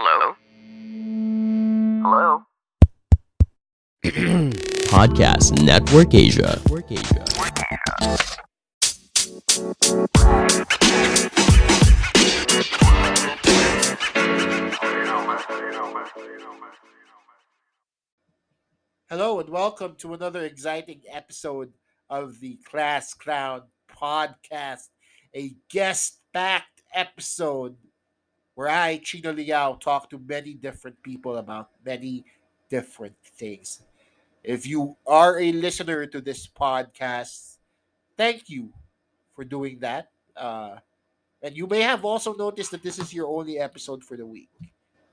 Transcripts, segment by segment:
Hello? Hello? Podcast Network Asia. Network Asia. Hello and welcome to another exciting episode of the Class Clown podcast, a guest backed episode where I, Chino Liao, talk to many different people about many different things. If you are a listener to this podcast, thank you for doing that. Uh, and you may have also noticed that this is your only episode for the week.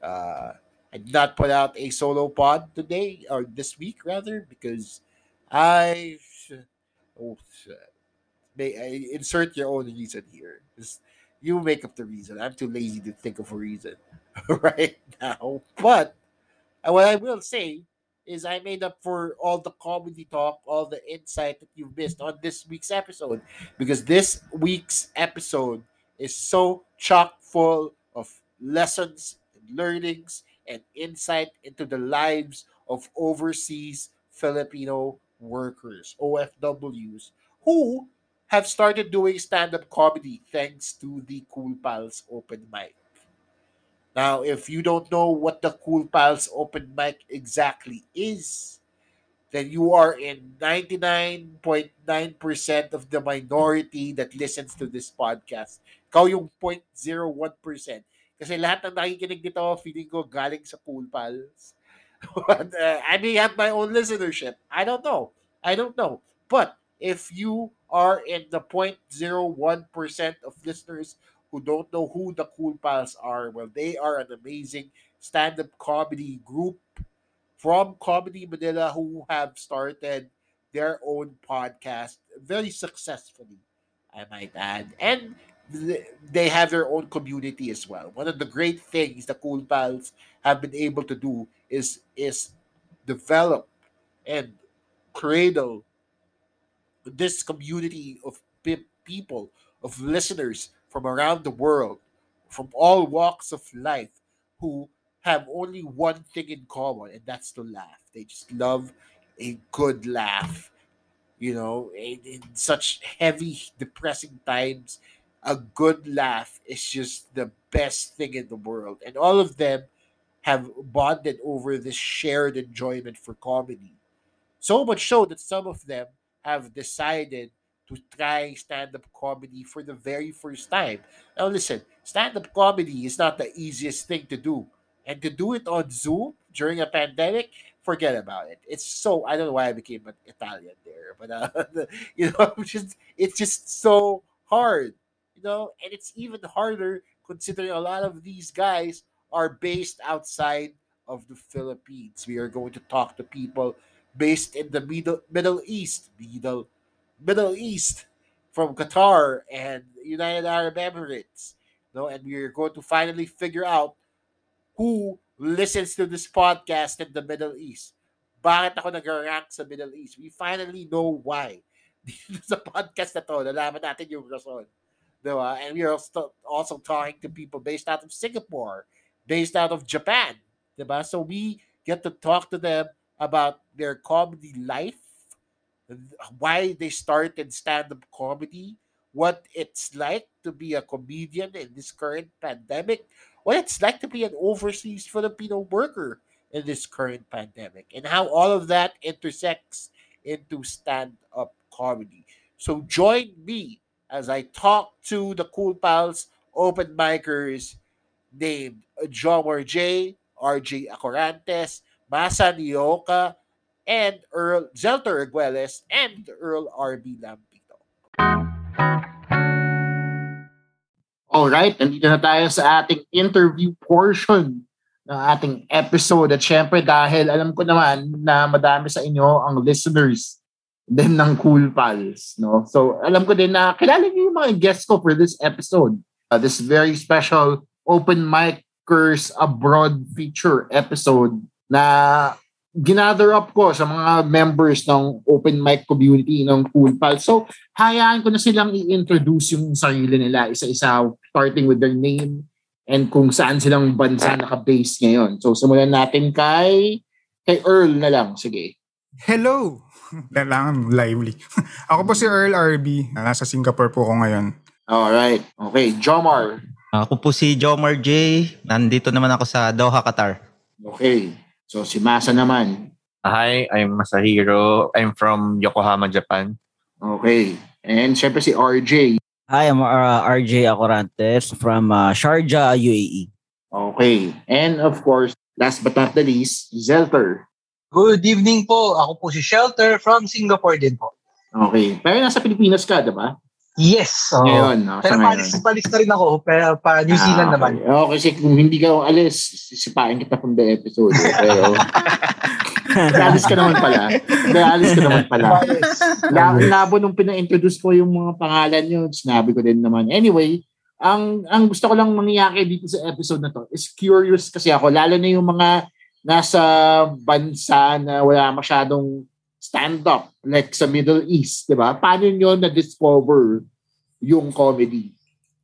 Uh, I did not put out a solo pod today, or this week rather, because I. Oh, may I insert your own reason here. Just, you make up the reason. I'm too lazy to think of a reason right now. But uh, what I will say is I made up for all the comedy talk, all the insight that you've missed on this week's episode. Because this week's episode is so chock full of lessons and learnings and insight into the lives of overseas Filipino workers, OFWs, who have started doing stand-up comedy thanks to the Cool Pals open mic. Now, if you don't know what the Cool Pals open mic exactly is, then you are in 99.9% of the minority that listens to this podcast. Ikaw yung 0.01%. Kasi lahat ng nakikinig dito, feeling ko galing sa Cool Pals. but, uh, I may have my own listenership. I don't know. I don't know. But if you are in the 0.01% of listeners who don't know who the Cool Pals are, well, they are an amazing stand up comedy group from Comedy Manila who have started their own podcast very successfully, I might add. And they have their own community as well. One of the great things the Cool Pals have been able to do is is develop and cradle this community of pe- people, of listeners from around the world, from all walks of life, who have only one thing in common, and that's to laugh. They just love a good laugh. You know, in, in such heavy, depressing times, a good laugh is just the best thing in the world. And all of them have bonded over this shared enjoyment for comedy. So much so that some of them have decided to try stand-up comedy for the very first time. Now listen, stand-up comedy is not the easiest thing to do. And to do it on Zoom during a pandemic, forget about it. It's so I don't know why I became an Italian there, but uh, you know, just it's just so hard, you know, and it's even harder considering a lot of these guys are based outside of the Philippines. We are going to talk to people based in the Middle Middle East, Middle Middle East, from Qatar and United Arab Emirates. No, and we are going to finally figure out who listens to this podcast in the Middle East. Bakit ako nag-rank sa Middle East? We finally know why. Dito sa podcast na to, nalaman natin yung rason. Diba? And we are also, also talking to people based out of Singapore, based out of Japan. Diba? So we get to talk to them about their comedy life, why they started stand-up comedy, what it's like to be a comedian in this current pandemic, what it's like to be an overseas Filipino worker in this current pandemic, and how all of that intersects into stand-up comedy. So join me as I talk to the Cool Pals open micers named Jomar J, RJ Acorantes, Masa Nioka, and Earl Zelter Arguelles, and Earl R.B. Lampito. Alright, nandito na tayo sa ating interview portion ng ating episode. At syempre dahil alam ko naman na madami sa inyo ang listeners din ng Cool Pals. No? So alam ko din na kilala niyo yung mga guests ko for this episode. Uh, this very special open micers abroad feature episode na ginather up ko sa mga members ng open mic community ng Cool Pal. So, hayaan ko na silang i-introduce yung sarili nila isa-isa, starting with their name and kung saan silang bansa naka-base ngayon. So, simulan natin kay kay Earl na lang. Sige. Hello! Kailangan lively. ako po si Earl RB. Nasa Singapore po ako ngayon. Alright. Okay. Jomar. Ako po si Jomar J. Nandito naman ako sa Doha, Qatar. Okay. So, si Masa naman. Hi, I'm Masahiro. I'm from Yokohama, Japan. Okay. And syempre si RJ. Hi, I'm uh, RJ Acorantes from uh, Sharjah, UAE. Okay. And of course, last but not the least, Zelter. Good evening po. Ako po si Shelter from Singapore din po. Okay. Pero nasa Pilipinas ka, diba? Yes. oo. Ngayon. no, Pero sa palis, ngayon. palis na rin ako. Pero pa New Zealand Ah, naman. okay. Oh, kasi kung hindi ka alis, sisipain kita from the episode. eh. Pero, alis ka naman pala. Alis ka naman pala. La, labo nung pina-introduce ko yung mga pangalan nyo, sinabi ko din naman. Anyway, ang ang gusto ko lang mangyayari dito sa episode na to is curious kasi ako, lalo na yung mga nasa bansa na wala masyadong stand-up, like sa Middle East, di ba? Paano nyo na-discover yung comedy?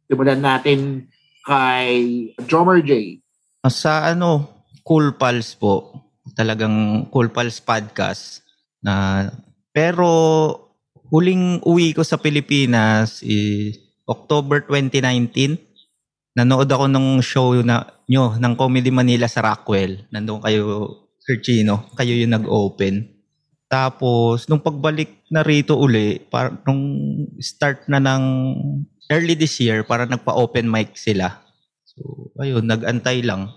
Simulan natin kay Drummer J. Sa ano, Cool Pals po. Talagang Cool Pals podcast. Na, pero huling uwi ko sa Pilipinas is October 2019. Nanood ako ng show na nyo ng Comedy Manila sa Rockwell. Nandun kayo, Sir Chino. Kayo yung nag-open. Tapos, nung pagbalik na rito uli, par, nung start na ng early this year, para nagpa-open mic sila. So, ayun, nag-antay lang.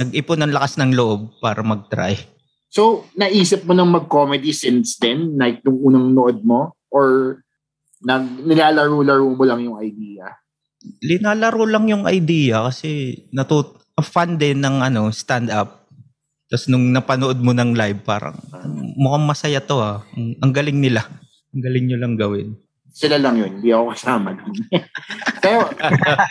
Nag-ipon ng lakas ng loob para mag-try. So, naisip mo nang mag-comedy since then? Like, nung unang nood mo? Or nag, nilalaro-laro mo lang yung idea? Linalaro lang yung idea kasi natut fan din ng ano, stand-up. Tapos nung napanood mo ng live, parang mukhang masaya to ah. Ang, ang galing nila. Ang galing nyo lang gawin. Sila lang yun. Hindi ako kasama. dun. Pero,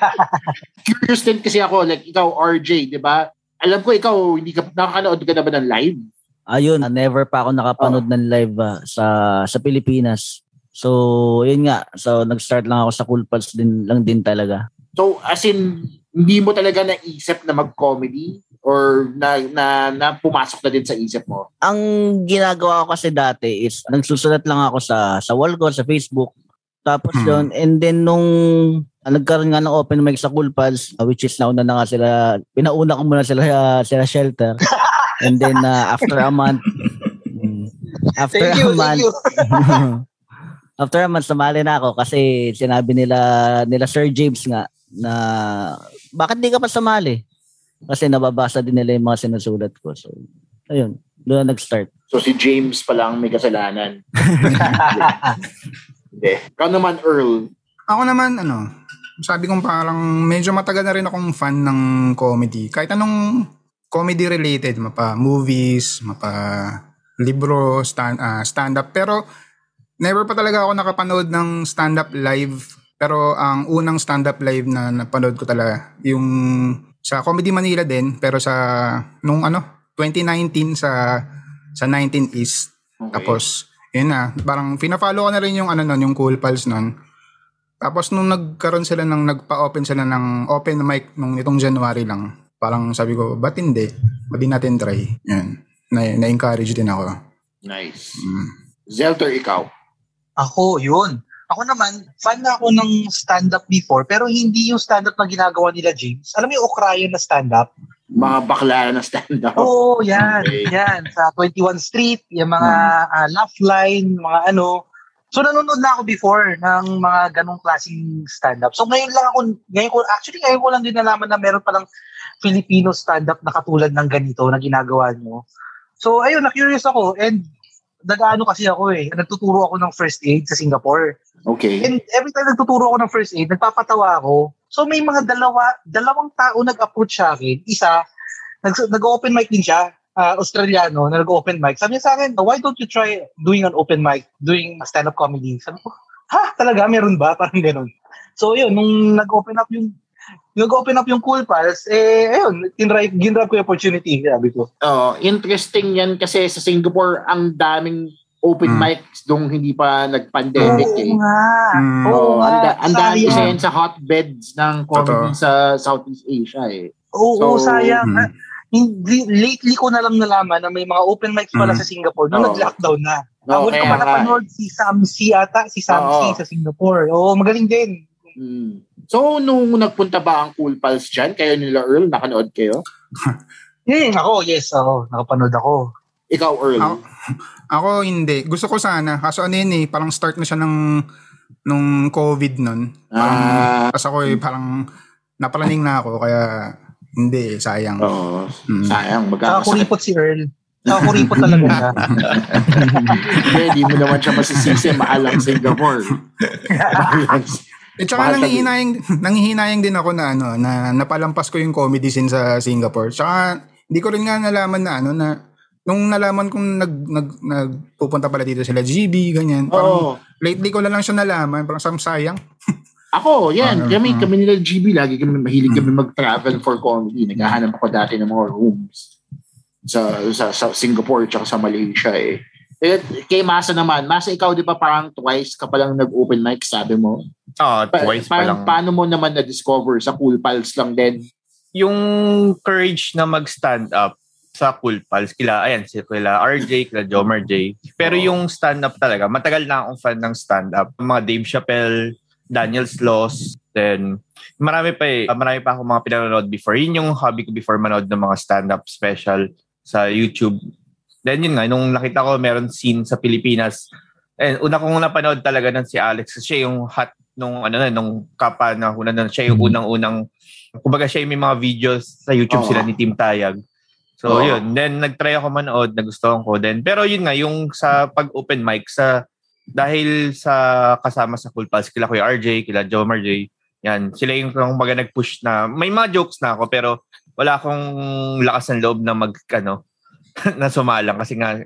curious din kasi ako, like, ikaw, RJ, di ba? Alam ko, ikaw, hindi ka, nakakanood ka na ba ng live? Ayun, never pa ako nakapanood ng live ah, sa sa Pilipinas. So, yun nga. So, nag-start lang ako sa Cool Pals din lang din talaga. So, as in, hindi mo talaga naisip na mag-comedy? Or na, na, na pumasok na din sa isip mo? Ang ginagawa ko kasi dati is nagsusulat lang ako sa sa wall ko, sa Facebook. Tapos Hmm. yun, and then nung ah, nagkaroon nga ng open mic sa Cool Pals, ah, which is nauna na nga sila, pinauna ko muna sila, ah, sila shelter. and then ah, after a month, after Thank you, a month, thank you. After a month, sumali na ako kasi sinabi nila nila Sir James nga na bakit di ka pa sumali? Kasi nababasa din nila yung mga sinusulat ko. So, ayun. Doon na nag-start. So, si James pa lang may kasalanan. Hindi. Ikaw naman, Earl. Ako naman, ano, sabi kong parang medyo matagal na rin akong fan ng comedy. Kahit anong comedy related, mapa movies, mapa libro, stand, ah, stand-up. Pero never pa talaga ako nakapanood ng stand-up live. Pero ang unang stand-up live na napanood ko talaga, yung sa Comedy Manila din, pero sa, nung ano, 2019 sa sa 19 East. Okay. Tapos, yun na, parang fina-follow ko na rin yung ano nun, yung Cool Pals nun. Tapos nung nagkaroon sila ng nagpa-open sila ng open mic nung nitong January lang, parang sabi ko, ba't hindi? Ba't di natin try? Yan. Na, na-encourage din ako. Nice. Mm. Zelter, ikaw. Ako, yun. Ako naman, fan na ako ng stand-up before, pero hindi yung stand-up na ginagawa nila James. Alam mo yung Okrayan na stand-up? Mga bakla na stand-up. Oo, oh, yan. Okay. Yan. Sa 21 Street, yung mga ah, laugh line, mga ano. So, nanonood na ako before ng mga ganong klaseng stand-up. So, ngayon lang ako, ngayon ko, actually, ngayon ko lang din nalaman na meron palang Filipino stand-up na katulad ng ganito na ginagawa nyo. So, ayun, na-curious ako. And, nag-ano kasi ako eh. Nagtuturo ako ng first aid sa Singapore. Okay. And every time nagtuturo ako ng first aid, nagpapatawa ako. So may mga dalawa, dalawang tao nag-approach sa akin. Isa, nag, nag-open mic din siya, ah, Australiano, na nag-open mic. Sabi niya sa akin, why don't you try doing an open mic, doing stand-up comedy? Sabi ko, ha, talaga, meron ba? Parang ganun. So yun, nung nag-open up yung nag-open up yung Cool Pals, eh, ayun, tinry, ginrab ko yung opportunity, sabi ko. Oh, interesting yan kasi sa Singapore ang daming open Mm. mics nung hindi pa nag-pandemic eh. Oo nga. Mm. Oo nga. ang, da- ang dami isa yan sa hotbeds ng comedy Totoo. sa Southeast Asia eh. Oo, So, sayang. mm. Hindi, lately ko na lang nalaman na may mga open mics pala Mm. sa Singapore nung Oo. nag-lockdown na. Oo, Ako ko kaya pa napanood si Sam C ata, si Sam Oo. C sa Singapore. Oo, magaling din. Mm. So, nung nagpunta ba ang Cool Pals dyan, kayo nila Earl, nakanood kayo? Hmm, ako, yes, oo. nakapanood ako. Ikaw, Earl. Ako, ako hindi. Gusto ko sana. Kaso ano yun eh, parang start na siya ng nung COVID nun. Parang, Ah. tas ako eh, parang napalaning na ako. Kaya hindi, eh, sayang. Oo. Mm. Sayang. Saka Magkakasakit. kuripot si Earl. Saka kuripot talaga siya. Hindi, di mo naman siya masisisi. Mahal ang Singapore. At saka Mahal ka nanghihinayang, nanghihinayang din ako na ano, na napalampas ko yung comedy scene sa Singapore. Tsaka hindi ko rin nga nalaman na ano na nung nalaman kong nag, nag, nagpupunta pala dito sila GB, ganyan. Parang Oo. lately ko na lang siya nalaman. Parang sam- sayang. Ako, yan. Ah, Kami, ah. kami nila GB, lagi kami mahilig kami mag-travel for comedy. Naghahanap ako dati ng mga rooms sa sa, sa Singapore at sa Malaysia eh. Eh, kay Masa naman, Masa ikaw di ba parang twice ka palang nag-open mic, sabi mo? Ah, Pa- twice pa parang lang. paano mo naman na-discover? Sa Cool Pals lang din? yung courage na mag-stand up sa Cool Pals, kila, ayan, si kila RJ, kila Jomar J. Pero yung stand-up talaga, matagal na akong fan ng stand-up. Mga Dave Chappelle, Daniel Sloss, then marami pa eh. Marami pa akong mga pinanonood before. Yun yung hobby ko before manood ng mga stand-up special sa YouTube. Then yun nga, nung nakita ko meron scene sa Pilipinas, and una kong napanood talaga nun si Alex. Siya yung hot nung ano na, nung kapa na na, siya yung unang-unang kumbaga siya yung may mga videos sa YouTube Oo. sila ni Team Tayag. So Oo. yun, then nagtry ako manood, nagustuhan ko din. Pero yun nga, yung sa pag-open mic, sa dahil sa kasama sa Cool Pals, kila Kuya RJ, kila Jomar J, yan, sila yung kumbaga nag-push na, may mga jokes na ako, pero wala akong lakas ng loob na mag, ano, na sumalang kasi nga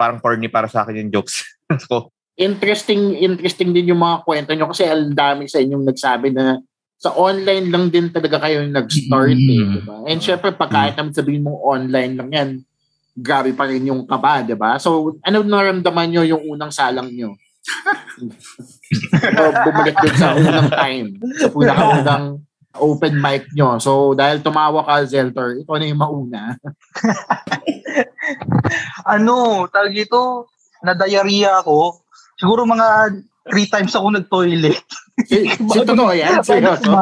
parang corny para sa akin yung jokes. so, Interesting, interesting din yung mga kwento nyo kasi ang dami sa inyong nagsabi na sa online lang din talaga kayo yung nag-start eh, Mm. di ba? And syempre, pag kahit naman sabihin mong online lang yan, grabe pa rin yung kaba, di ba? So, ano naramdaman nyo yung unang salang nyo? o bumalik dun sa unang time, sa pinakaunang open mic nyo. So, dahil tumawa ka, Zeltor, ito na yung mauna. ano, tawag ito, na-diarrhea ako. Siguro mga three times ako nag-toilet. Si, si totoo yan, seryoso.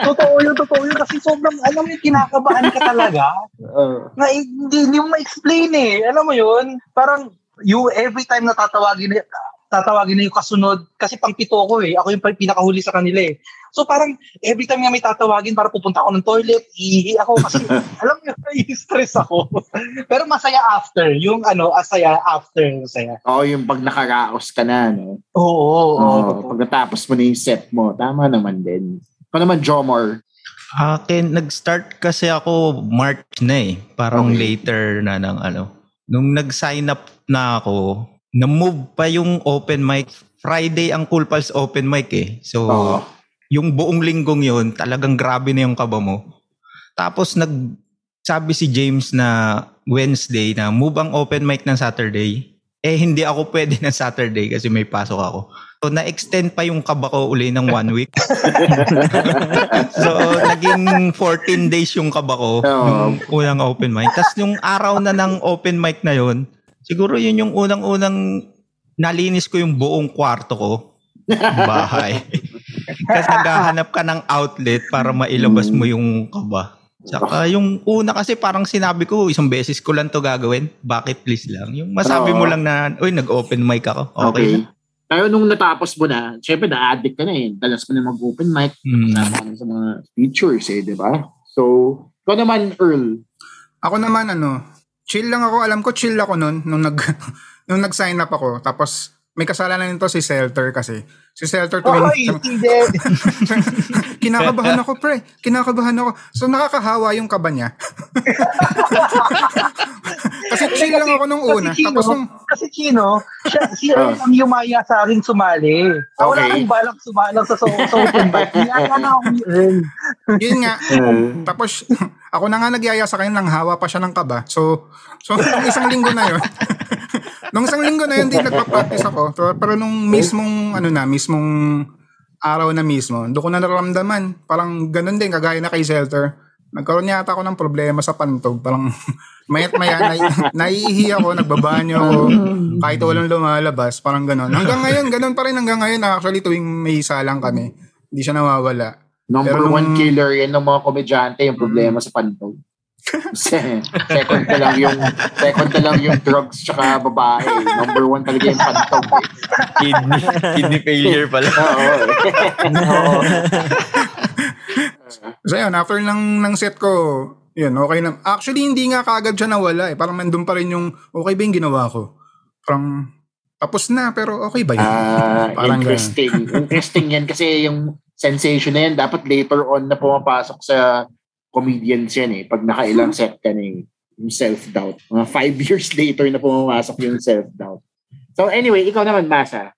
totoo yun, totoo yun. Kasi sobrang, alam mo yung kinakabahan ka talaga. Uh, Na hindi, hindi mo ma-explain eh. Alam mo yun? Parang, you, every time na tatawagin, na yung kasunod, kasi pang pito ko eh. Ako yung pinakahuli sa kanila eh. So parang, every time nga may tatawagin para pupunta ako ng toilet, ihi ako kasi, alam mo, stress ako. Pero masaya after. Yung ano, asaya after. Masaya. Oo, yung pag nakaraos ka na, no? Oo, oo, oo. Pagkatapos mo na yung set mo, tama naman din. Ikaw naman, Jomar. Akin, nag-start kasi ako March na eh. Parang Okay. later na ng ano. Nung nag-sign up na ako, na-move pa yung open mic. Friday ang Cool Pals open mic eh. So, Oo. yung buong linggong yun, talagang grabe na yung kaba mo. Tapos nag sabi si James na Wednesday na move ang open mic ng Saturday. Eh hindi ako pwede ng Saturday kasi may pasok ako. So na-extend pa yung kaba ko uli ng one week. so naging 14 days yung kaba ko Oo. nung unang open mic. Tapos yung araw na ng open mic na yun, siguro yun yung unang-unang nalinis ko yung buong kwarto ko. Bahay. Kasi naghahanap ka ng outlet para mailabas mo yung kaba. Saka yung una kasi parang sinabi ko, isang beses ko lang to gagawin. Bucket list lang. Yung masabi mo lang na, uy, nag-open mic ako. Okay. Okay. na. Pero nung natapos mo na, syempre na-addict ka na eh. Dalas mo na mag-open mic. Hmm. Na sa mga features eh, di ba? So, ikaw naman, Earl. Ako naman ano, chill lang ako. Alam ko chill ako nun nung nag nung nag-sign up ako. Tapos may kasalanan nito si Selter kasi. Si Selter tuwing hindi. kinakabahan ako pre. Kinakabahan ako. So nakakahawa yung kaba niya. kasi chill lang ako nung una. Kasi Chino, Tapos nung kasi Chino, siya, si Ah. Earl ang yumaya sa akin sumali. Okay. Wala akong balak sumalang sa, sa, sa open mic. Niyaya na ako ni Earl. yun nga. Tapos ako na nga nagyaya sa kanya nang hawa pa siya ng kaba. So so isang linggo na yun. Nung isang linggo na yun, di nagpa-practice ako. Pero, pero nung mismong, ano na, mismong araw na mismo, doon ko na naramdaman. Parang ganun din, kagaya na kay Zelter. Nagkaroon yata ako ng problema sa pantog. Parang mayat maya, na, naiihi ako, nagbabanyo ako, kahit walang lumalabas, parang ganun. Hanggang ngayon, ganun pa rin hanggang ngayon. Actually, tuwing may salang kami, hindi siya nawawala. Number Pero one killer yan ng mga komedyante, yung problema sa pantog. Se- second na lang yung second na lang yung drugs tsaka babae. Number one talaga yung pantog. eh. kidney, kidney failure pala. Oo. Oo. So yun, after ng, ng set ko, yun, okay na. Actually, hindi nga kaagad siya nawala eh. Parang nandun pa rin yung, okay ba yung ginawa ko? Parang, tapos na, pero okay ba yun? Ah, Parang interesting. Interesting yan kasi yung sensation na yan, dapat later on na pumapasok sa comedians yan eh. Pag nakailang set ka na eh, yung self-doubt. Mga five years later na pumasok yung self-doubt. So anyway, ikaw naman, Masa.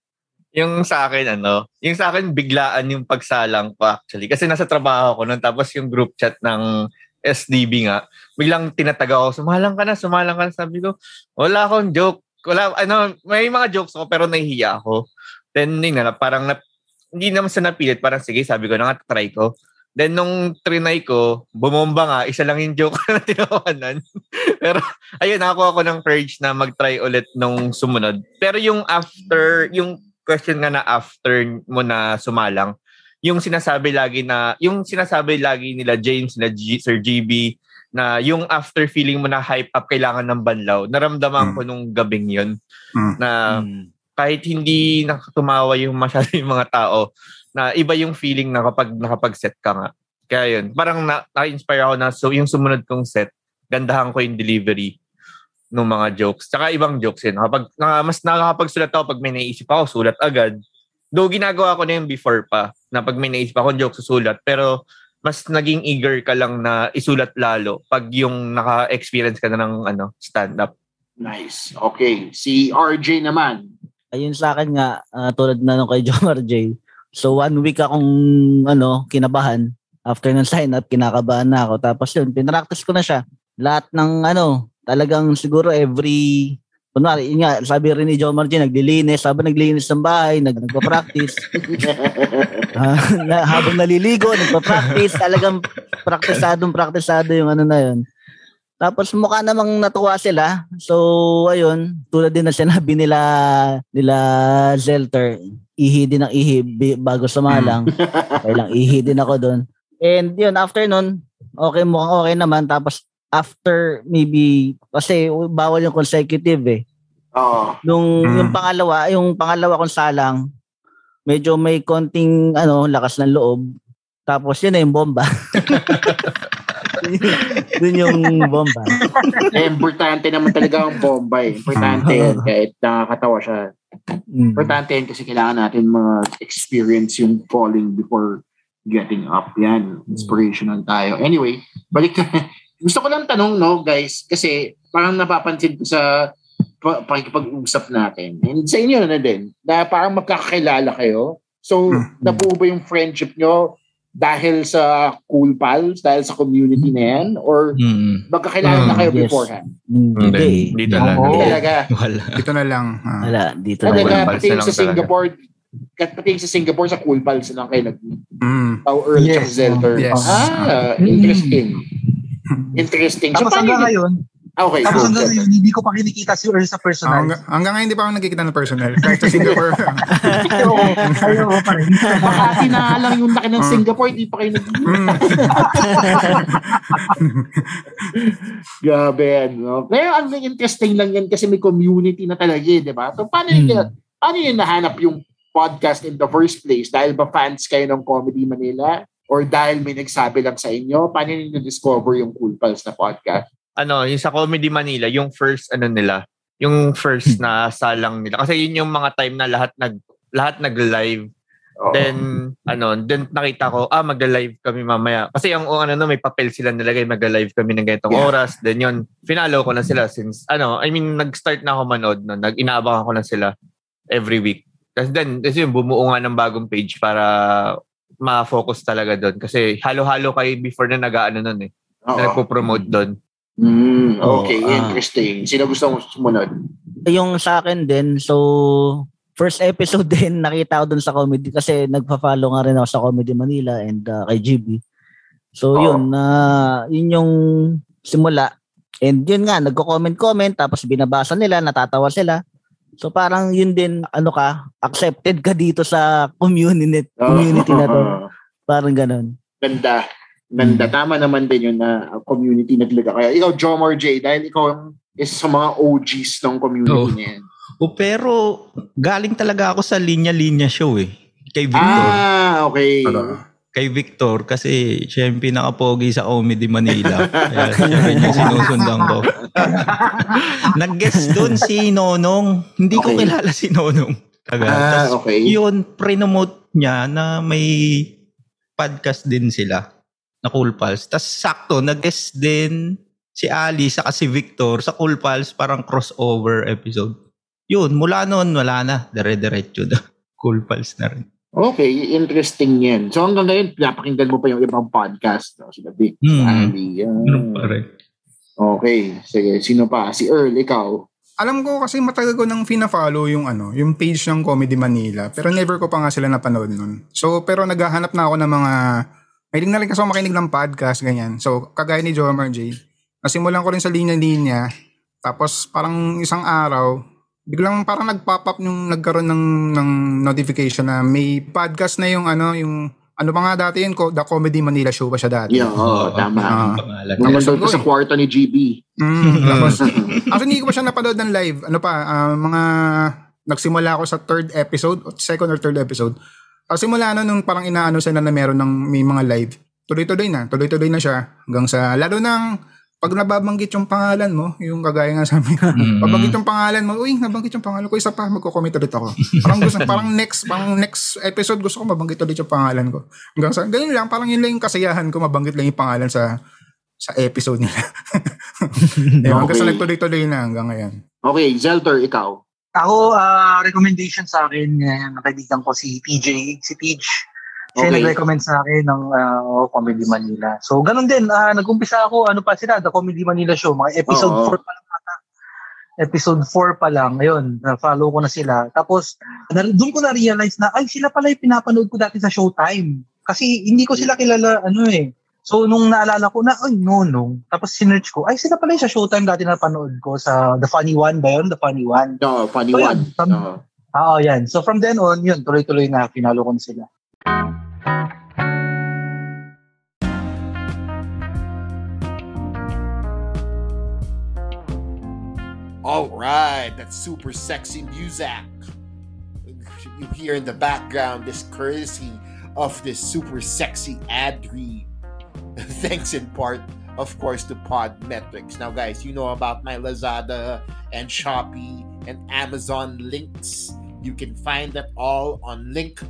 Yung sa akin, ano, yung sa akin, biglaan yung pagsalang ko actually. Kasi nasa trabaho ko nun, tapos yung group chat ng SDB nga, biglang tinataga ako, sumalang ka na, sumalang ka na. Sabi ko, wala akong joke. Wala, ano, may mga jokes ako, pero nahihiya ako. Then, yun na, parang, na, hindi naman sa napilit, parang sige, sabi ko na nga, try ko. Then, nung trinay ko, bumomba nga, isa lang yung joke na tinawanan. pero, ayun, ako ako ng courage na mag-try ulit nung sumunod. Pero yung after, yung question nga na after mo na sumalang, yung sinasabi lagi na, yung sinasabi lagi nila James, nila G, Sir GB, na yung after feeling mo na hype up, kailangan ng banlaw. Naramdaman Mm. ko nung gabing yun Mm. na kahit hindi nakatumawa yung masyado yung mga tao, na iba yung feeling na kapag nakapag-set ka nga. Kaya yun, parang na, na-inspire ako na so yung sumunod kong set, gandahan ko yung delivery ng mga jokes. Tsaka ibang jokes yun. Kapag, na, mas nakakapagsulat ako pag may naisip ako, sulat agad. Though ginagawa ko na yung before pa, na pag may naisip ako joke, susulat. Pero mas naging eager ka lang na isulat lalo pag yung naka-experience ka na ng ano, stand-up. Nice. Okay. Si RJ naman. Ayun sa akin nga, ah, tulad na nung kay Jomar J. So one week akong ano, kinabahan. After ng sign up, kinakabahan na ako. Tapos yun, pinractice ko na siya. Lahat ng ano, talagang siguro every Kunwari, yun nga, sabi rin ni Jomar J, naglilinis, habang naglilinis ng bahay, nag, nagpa-practice. Ah, na, habang naliligo, nagpa-practice, talagang praktisadong praktisado yung ano na yun. Tapos mukha namang natuwa sila. So, ayun, tulad din na sinabi nila nila Zelter, ihi din ang ihi bago sumalang. Kailang ihi din ako doon. And yun, after nun, okay, mukhang okay naman. Tapos after maybe, kasi bawal yung consecutive eh. Oo. Nung Mm. yung pangalawa, yung pangalawa kong salang, medyo may konting ano, lakas ng loob. Tapos yun na yung bomba. Dun yung bomba. Eh, importante naman talaga ang bomba eh. Importante yan kahit nakakatawa siya. Mm. Importante yan kasi kailangan natin mga experience yung falling before getting up. Yan. Inspirational tayo. Anyway, balik Gusto ko lang tanong, no, guys, kasi parang napapansin ko sa pa- pakikipag-usap natin. And sa inyo na din, na parang magkakakilala kayo. So, Hmm. nabuo ba yung friendship nyo dahil sa Cool Pals, dahil sa community na yan? Or Mm. magkakilala na Hmm, kayo yes. beforehand? Hindi. eh. Dito lang. Oo. Hindi talaga. Wala. Ito na lang. ah. Wala, dito Talaga, na lang. Pati na sa talaga. Singapore, kat pati yung sa Singapore, sa Cool Pals na lang kayo nag Mm. Pao Earl Yes. yes. Zelter. Yes. Ah, Mm. interesting. Interesting. So, Tapos paano hanggang ngayon, Okay, tapos go, hanggang ngayon, hindi ko pa kinikita si Earl sa Ah, personal. hanggang, hanggang ngayon hindi pa ako nagkikita ng personal. Kahit sa Singapore. Oo, ayaw pa rin. Baka tinalang yung laki ng Mm. Singapore, di pa kayo nag mm. Grabe yan, no? Pero ang interesting lang yan kasi may community na talaga, eh, di ba? So, paano yun, Hmm. paano yun nahanap yung podcast in the first place? Dahil ba fans kayo ng Comedy Manila? Or dahil may nagsabi lang sa inyo? Paano yun discover yung Cool Pals na podcast? Ano, yung sa Comedy Manila, yung first ano nila, yung first na salang nila. Kasi yun yung mga time na lahat nag lahat nag-live. Oo. Then ano, then nakita ko, ah mag-live kami mamaya. Kasi yung ano no, may papel sila nilagay, mag-live kami ng ganitong Yeah. oras. Then yun, finalo ko na sila since ano, I mean nag-start na ako manood no, nag-inaabangan ko na sila every week. Kasi then, kasi yung bumuo nga ng bagong page para ma-focus talaga doon. Kasi halo-halo kayo before na nag-ano nun eh. Na nagpo-promote doon. Mm, okay, Oo, ah. interesting. Sino gusto mo sumunod? yung sa akin din, so first episode din nakita ko dun sa comedy kasi nagpa-follow nga rin ako sa Comedy Manila and uh, kay GB. So Oo. yun, na yun yung simula. And yun nga, nagko-comment-comment tapos binabasa nila, natatawa sila. So parang yun din, ano ka, accepted ka dito sa community, community na to. Parang ganun. Ganda. Ganda. Tama naman din yun na uh, community naglaga. Kaya ikaw, Jomar J, dahil ikaw ang isa sa mga OGs ng community Oo. na yan. O pero galing talaga ako sa linya-linya show eh. Kay Victor. Ah, okay. Ano? Kay Victor kasi siya yung pinaka-pogi sa Comedy Manila. Kaya siya rin yung sinusundan ko. Nag-guest doon si Nonong. Hindi ko Okay. kilala si Nonong. Taga. Ah, Tas okay. yun, pre-nomote niya na may podcast din sila na Cool Pals. Tapos sakto, nag-guest din si Ali sa si Victor sa Cool Pals, parang crossover episode. Yun, mula noon, wala na. Dire-diretso na. Cool Pals na rin. Okay, interesting yan. So hanggang ngayon, pinapakinggan mo pa yung ibang podcast. No? Sila Vic, Hmm. Ali. Ganun pa rin. Okay, sige. Sino pa? Si Earl, ikaw. Alam ko kasi matagal ko nang fina-follow yung ano, yung page ng Comedy Manila. Pero never ko pa nga sila napanood nun. So, pero naghahanap na ako ng mga, mahilig na rin kasi ako makinig ng podcast, ganyan. So, kagaya ni Jomar J, nasimulan ko rin sa linya-linya. Tapos, parang isang araw, biglang parang nag-pop up yung nagkaroon ng, ng notification na may podcast na yung ano, yung, ano pa nga dati yun, ko- The Comedy Manila Show pa siya dati. Yeah, oo, tama. Ah. Pangalan. Nung Tapos go sa kwarto ni GB. Mm, tapos, actually, hindi ko pa siya napanood ng live. Ano pa, ah, mga, nagsimula ako sa third episode, second or third episode. Tapos simula na nung parang inaano sila na meron ng may mga live. Tuloy-tuloy na, tuloy-tuloy na siya. Hanggang sa, lalo nang, pag nababanggit yung pangalan mo, yung kagaya nga sa amin, Mm. pabanggit yung pangalan mo, uy, nabanggit yung pangalan ko, isa pa, magko-comment ulit ako. Parang gusto, parang next, parang next episode gusto ko mabanggit ulit yung pangalan ko. Hanggang sa, ganun lang, parang yun lang yung kasiyahan ko, mabanggit lang yung pangalan sa sa episode nila. Ewan, Hanggang sa Okay. nagtuloy-tuloy na hanggang ngayon. Okay, Zelter, ikaw. Ako, ah, recommendation sa akin, uh, kaibigan ko si TJ, si Tej. Siya Okay. nag-recommend sa akin ng oh, Comedy Manila. So, ganun din. ah nag-umpisa ako, ano pa sila, The Comedy Manila Show. Mga episode Oo. 4 pa lang ata. Episode 4 pa lang. Ayun, na-follow ko na sila. Tapos, na, doon ko na-realize na, ay, sila pala yung pinapanood ko dati sa Showtime. Kasi hindi ko sila kilala, ano eh. So, nung naalala ko na, ay, no, no. Tapos, sinerch ko, ay, sila pala yung sa Showtime dati na panood ko sa The Funny One ba yun? The Funny One. No, funny So, one. yun. From- Oo. Oo, yan. So from then on, yun, tuloy-tuloy na, pinalo ko na sila. All right, that's super sexy music. You hear in the background this courtesy of this super sexy ad read. Thanks in part, of course, to Podmetrics. Now, guys, you know about my Lazada and Shopee and Amazon links. You can find that all on linktr.ee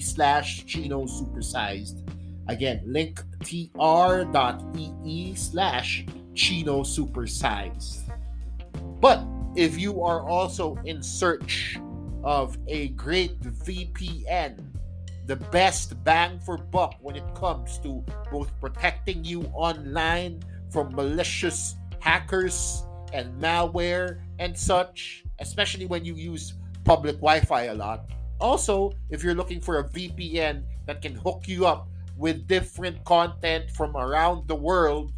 slash Chino Supersized. Again, linktr.ee slash Chino Supersized. But if you are also in search of a great VPN, the best bang for buck when it comes to both protecting you online from malicious hackers and malware and such, especially when you use public Wi Fi a lot. Also, if you're looking for a VPN that can hook you up with different content from around the world,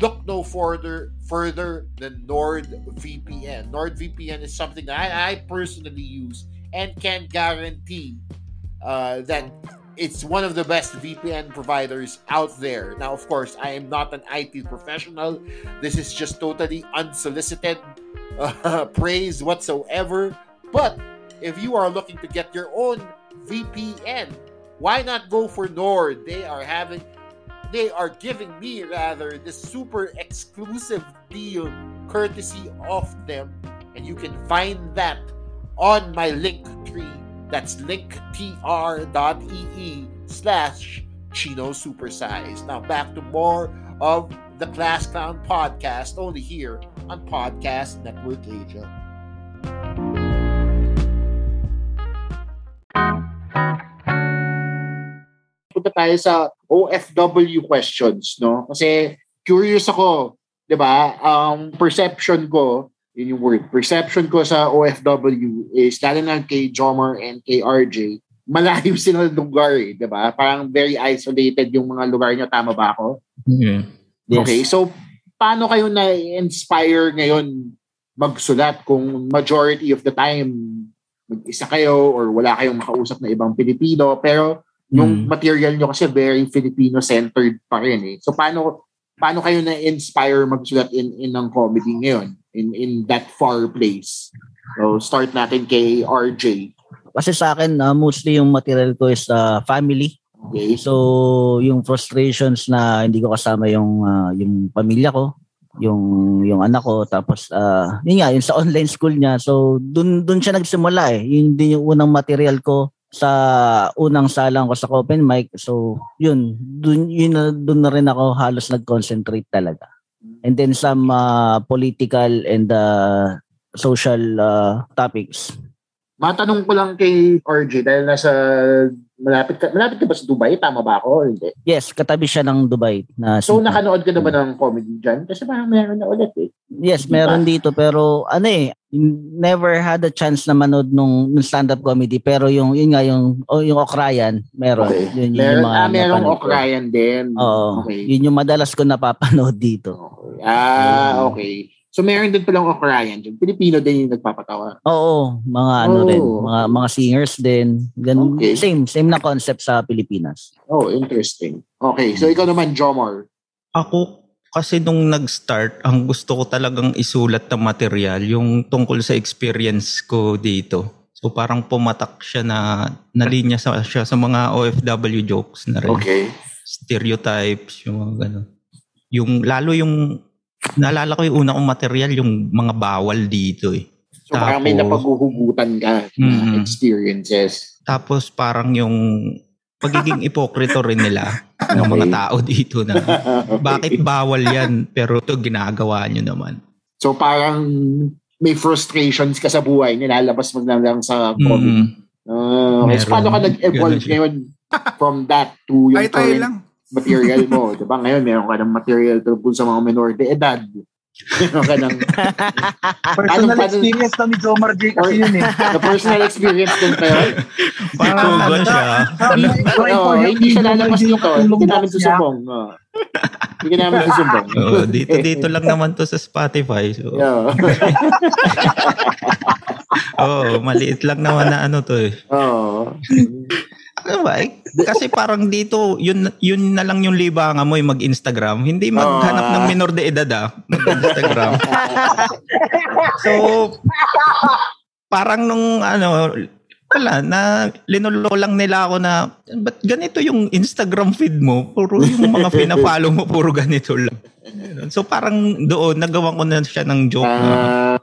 look no further further than NordVPN. NordVPN is something that I, I personally use and can guarantee uh, that it's one of the best VPN providers out there. Now, of course, I am not an IT professional. This is just totally unsolicited uh, praise whatsoever. But if you are looking to get your own VPN, why not go for Nord? They are having they are giving me rather this super exclusive deal courtesy of them and you can find that on my link tree that's linktr.ee slash chino supersize now back to more of the class clown podcast only here on podcast network asia punta tayo sa OFW questions, no? Kasi curious ako, 'di ba? Um perception ko, yun yung word. Perception ko sa OFW is lalo na kay Jomar and kay RJ, malayo sila ng lugar eh, 'di ba? Parang very isolated yung mga lugar niyo, tama ba ako? Mm. Yes. Okay, so paano kayo na-inspire ngayon magsulat kung majority of the time mag-isa kayo or wala kayong makausap na ibang Pilipino pero yung Mm. material nyo kasi very Filipino-centered pa rin eh. So paano paano kayo na-inspire magsulat in in ng comedy ngayon in in that far place? So start natin kay RJ. Kasi sa akin, ah, mostly yung material ko is ah, family. Okay? So, yung frustrations na hindi ko kasama yung ah, yung pamilya ko, yung yung anak ko tapos ah yun nga yung sa online school niya. So, dun dun siya nagsimula eh. Yun din yung unang material ko sa unang salang ko sa open mic. So, yun, dun yun na dun na rin ako halos nag-concentrate talaga. And then some ah, political and ah, social ah, topics. Matanong ko lang kay RJ dahil nasa malapit ka, malapit ka ba sa Dubai? Tama ba ako? o Hindi. Yes, katabi siya ng Dubai na So city. nakanood ka na ba ng comedy dyan? Kasi parang meron na ulit eh. Yes, meron dito pero ano eh never had a chance na manood nung, nung stand-up comedy pero yung yun nga yung oh, yung Okrayan meron. Okay. Yun, yun Meron, yung mga ah, merong ko. Okrayan din. Oo. Okay. Yun yung madalas ko napapanood dito. Okay. Ah, okay. So meron din palang Okrayan dyan. Pilipino din yung nagpapatawa. Oo, mga ano Oh. rin, mga mga singers din. Ganun, Okay. same same na concept sa Pilipinas. Oh, interesting. Okay. So ikaw naman, Jomar. Ako kasi nung nag-start, ang gusto ko talagang isulat na material yung tungkol sa experience ko dito. So parang pumatak siya na nalinya sa, siya sa mga OFW jokes na rin. Okay. Stereotypes, yung mga gano'n. Yung, lalo yung, naalala ko yung una kong material, yung mga bawal dito eh. So parang may Tapos- napaghuhugutan ka Mhm. experiences. Tapos parang yung pagiging ipokrito rin nila ng mga tao dito na Okay. bakit bawal yan pero ito ginagawa nyo naman. So parang may frustrations ka sa buhay, nilalabas mo na lang sa comedy. Mm. Ah, okay. So paano ka nag-evolve ngayon from that to yung Ay, tayo lang. Material mo? Di ba ngayon meron ka ng material tungkol sa mga minor de edad. Meron ka ng Personal paano- experience na ni Jomar J Or- kasi yun eh. na personal experience din kayo. Parang ano siya. Oo, hindi siya lalabas katulong Hindi namin susumbong. Oo. Hindi namin susumbong. Oo, dito dito lang naman to sa Spotify. So, Yeah. oh, maliit lang naman na ano to eh. Oo. Ba? eh, Kasi parang dito, yun, yun na lang yung libangan mo, yung mag-Instagram. Hindi maghanap Ah. ng minor de edad ah, mag-Instagram. so, parang nung ano, wala, na linulo lang nila ako na, ba't ganito yung Instagram feed mo? Puro yung mga pina-follow mo, puro ganito lang. So parang doon, nagawa ko na siya ng joke na Ah,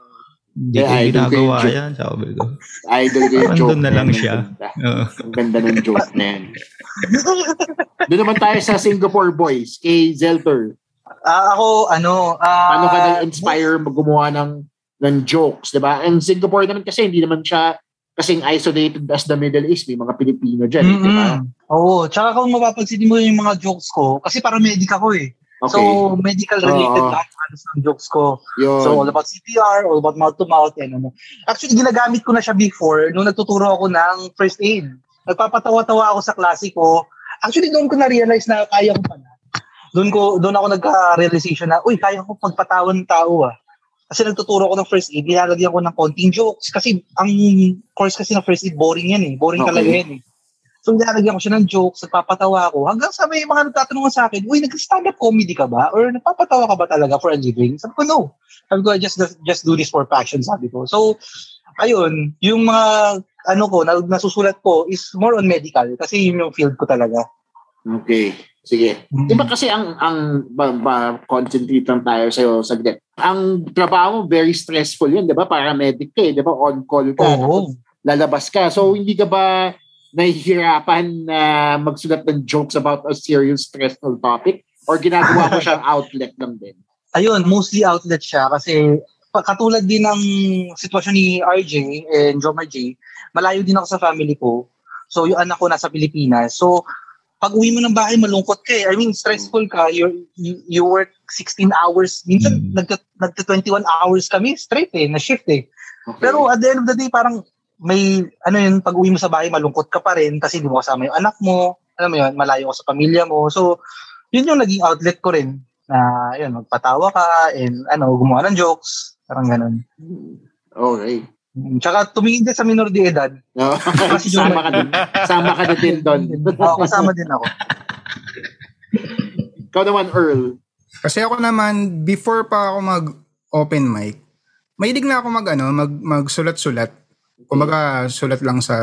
hindi yeah, ko ginagawa yan, sabi ko. idol ko yung joke. na lang Ang siya. Oo. Ang ganda ng joke na yan. Doon naman tayo sa Singapore Boys, kay Zelter. Ah, ako, ano, ah, Paano ka na-inspire gumawa ng ng jokes, di ba? And Singapore naman kasi hindi naman siya kasing isolated as the Middle East. May mga Pilipino dyan, eh, di ba? Oo, tsaka kung mapapansin mo yung mga jokes ko, kasi parang medic ako eh. Okay. So, medical related Oo. lahat ng jokes ko. Yun. So, all about CPR, all about mouth to mouth, and ano. Actually, ginagamit ko na siya before nung nagtuturo ako ng first aid. Nagpapatawa-tawa ako sa klase ko. Actually, doon ko na-realize na kaya ko pala. Doon ko doon ako nagka-realization na, uy, kaya ko pagpatawan ng tao ah. Kasi nagtuturo ako ng first aid, nilalagyan ko ng konting jokes. Kasi ang course kasi ng first aid, boring yan eh. Boring Okay. talaga yan eh. So, nilalagyan ko siya ng jokes, nagpapatawa ako. Hanggang sa may mga nagtatanong sa akin, uy, nag-stand-up comedy ka ba? Or nagpapatawa ka ba talaga for a living? Sabi ko, no. Sabi ko, I just, just do this for passion, sabi ko. So, ayun, yung mga, ano ko, na, nasusulat ko is more on medical kasi yun yung field ko talaga. Okay. Sige. Di ba kasi ang, ang ba, ba, concentrate lang tayo sa'yo saglit. Ang trabaho mo, very stressful yun, di ba? Paramedic ka eh, di ba? On call ka. Oo. lalabas ka. So, hindi ka ba nahihirapan na magsulat ng jokes about a serious stressful topic? Or ginagawa mo siyang outlet lang din? Ayun, mostly outlet siya kasi katulad din ng sitwasyon ni RJ and Jomar J, malayo din ako sa family ko. So, yung anak ko nasa Pilipinas. So, pag uwi mo ng bahay, malungkot ka eh. I mean, stressful ka. You, you, you work 16 hours. Minsan, Mm. nagka, nagka 21 hours kami straight eh, na shift eh. Okay. Pero at the end of the day, parang may, ano yun, pag uwi mo sa bahay, malungkot ka pa rin kasi hindi mo kasama yung anak mo. Alam mo yun, malayo ka sa pamilya mo. So, yun yung naging outlet ko rin na, yun, magpatawa ka and, ano, gumawa ng jokes. Parang ganun. Okay. Mm, Tsaka tumingin din sa minor de edad. No? Kasi yung- Sama ka din. Sama ka na din doon. Oo, kasama din ako. Ikaw naman, Earl. Kasi ako naman, before pa ako mag-open mic, mahilig na ako mag, ano, mag, magsulat-sulat. Kumbaga, sulat lang sa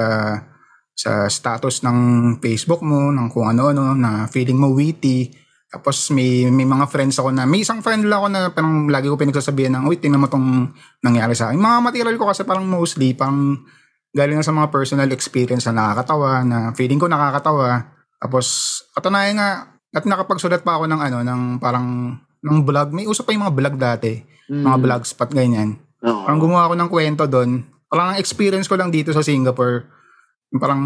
sa status ng Facebook mo, ng kung ano-ano, na feeling mo witty. Tapos may, may mga friends ako na, may isang friend lang ako na parang lagi ko pinagsasabihan ng, uy, tingnan mo tong nangyari sa akin. Mga material ko kasi parang mostly, parang galing na sa mga personal experience na nakakatawa, na feeling ko nakakatawa. Tapos, katunayan nga, at nakapagsulat pa ako ng ano, ng parang, ng vlog. May uso pa yung mga vlog dati. Mga Mm. vlog spot, ganyan. Oo. Parang gumawa ako ng kwento doon. Parang ang experience ko lang dito sa Singapore. Parang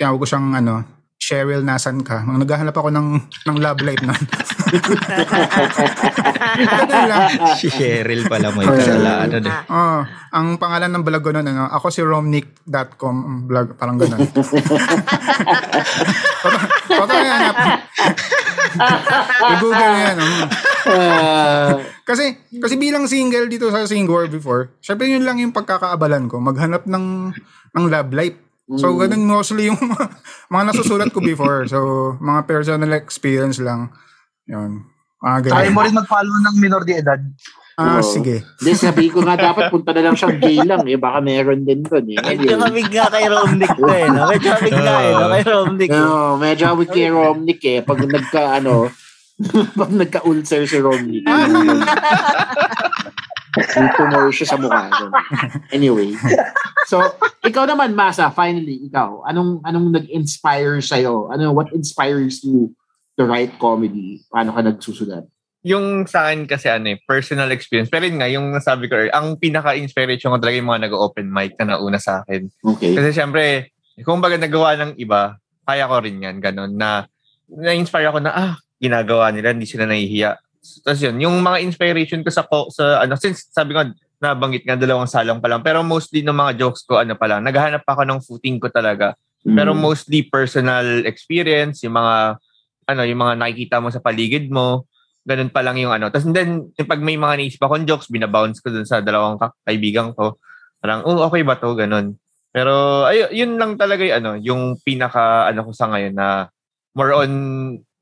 tinawag ko siyang ano, Cheryl nasan ka? Naghahanap ako ng ng love life nun. Si Cheryl pala may kasalanan eh. Oh, ang pangalan ng vlog ko nun, ano, ako si romnick.com vlog, parang ganun. Totoo yan. I-google mo yan. oh. Ah, Kasi, kasi bilang single dito sa Singapore before, syempre yun lang yung pagkakaabalan ko, maghanap ng, ng love life. So, Mm. ganun mostly yung mga, mga nasusulat ko before. So, mga personal experience lang. Yun. Ah, Try ganun. mo rin mag-follow ng minor de edad. Ah, Oo. sige. Hindi, sabi ko nga dapat punta na lang siyang gay lang eh. Baka meron din doon eh. Medyo Anyway. kamig nga kay Romnick to eh. No? Medyo kamig nga eh. No? Kay Romnick. eh. Oo, medyo awit kay Romnick eh. Pag nagka, ano, pag nagka-ulcer si Romnick. Yung tumor siya sa mukha. Ganun. Anyway. So, ikaw naman, Masa, finally, ikaw. Anong anong nag-inspire sa'yo? Ano, what inspires you to write comedy? Paano ka nagsusulat? Yung sa akin kasi ano eh, personal experience. Pero yun nga, yung nasabi ko, ang pinaka-inspiration ko talaga yung mga nag-open mic na nauna sa akin. Okay. Kasi syempre, kung baga nagawa ng iba, kaya ko rin yan, ganun, na na-inspire ako na, ah, ginagawa nila, hindi sila nahihiya. Tapos yun, yung mga inspiration ko sa, ko- sa ano, since sabi ko, nabanggit nga dalawang salong pa lang, pero mostly ng mga jokes ko, ano pa lang, naghahanap ako ng footing ko talaga. Pero Mm. mostly personal experience, yung mga, ano, yung mga nakikita mo sa paligid mo, ganun pa lang yung ano. Tapos then, yung pag may mga naisip akong jokes, binabounce ko dun sa dalawang ka- kaibigan ko. Parang, oh, okay ba to? Ganun. Pero, ay, yun lang talaga yung, ano, yung pinaka, ano ko sa ngayon na more on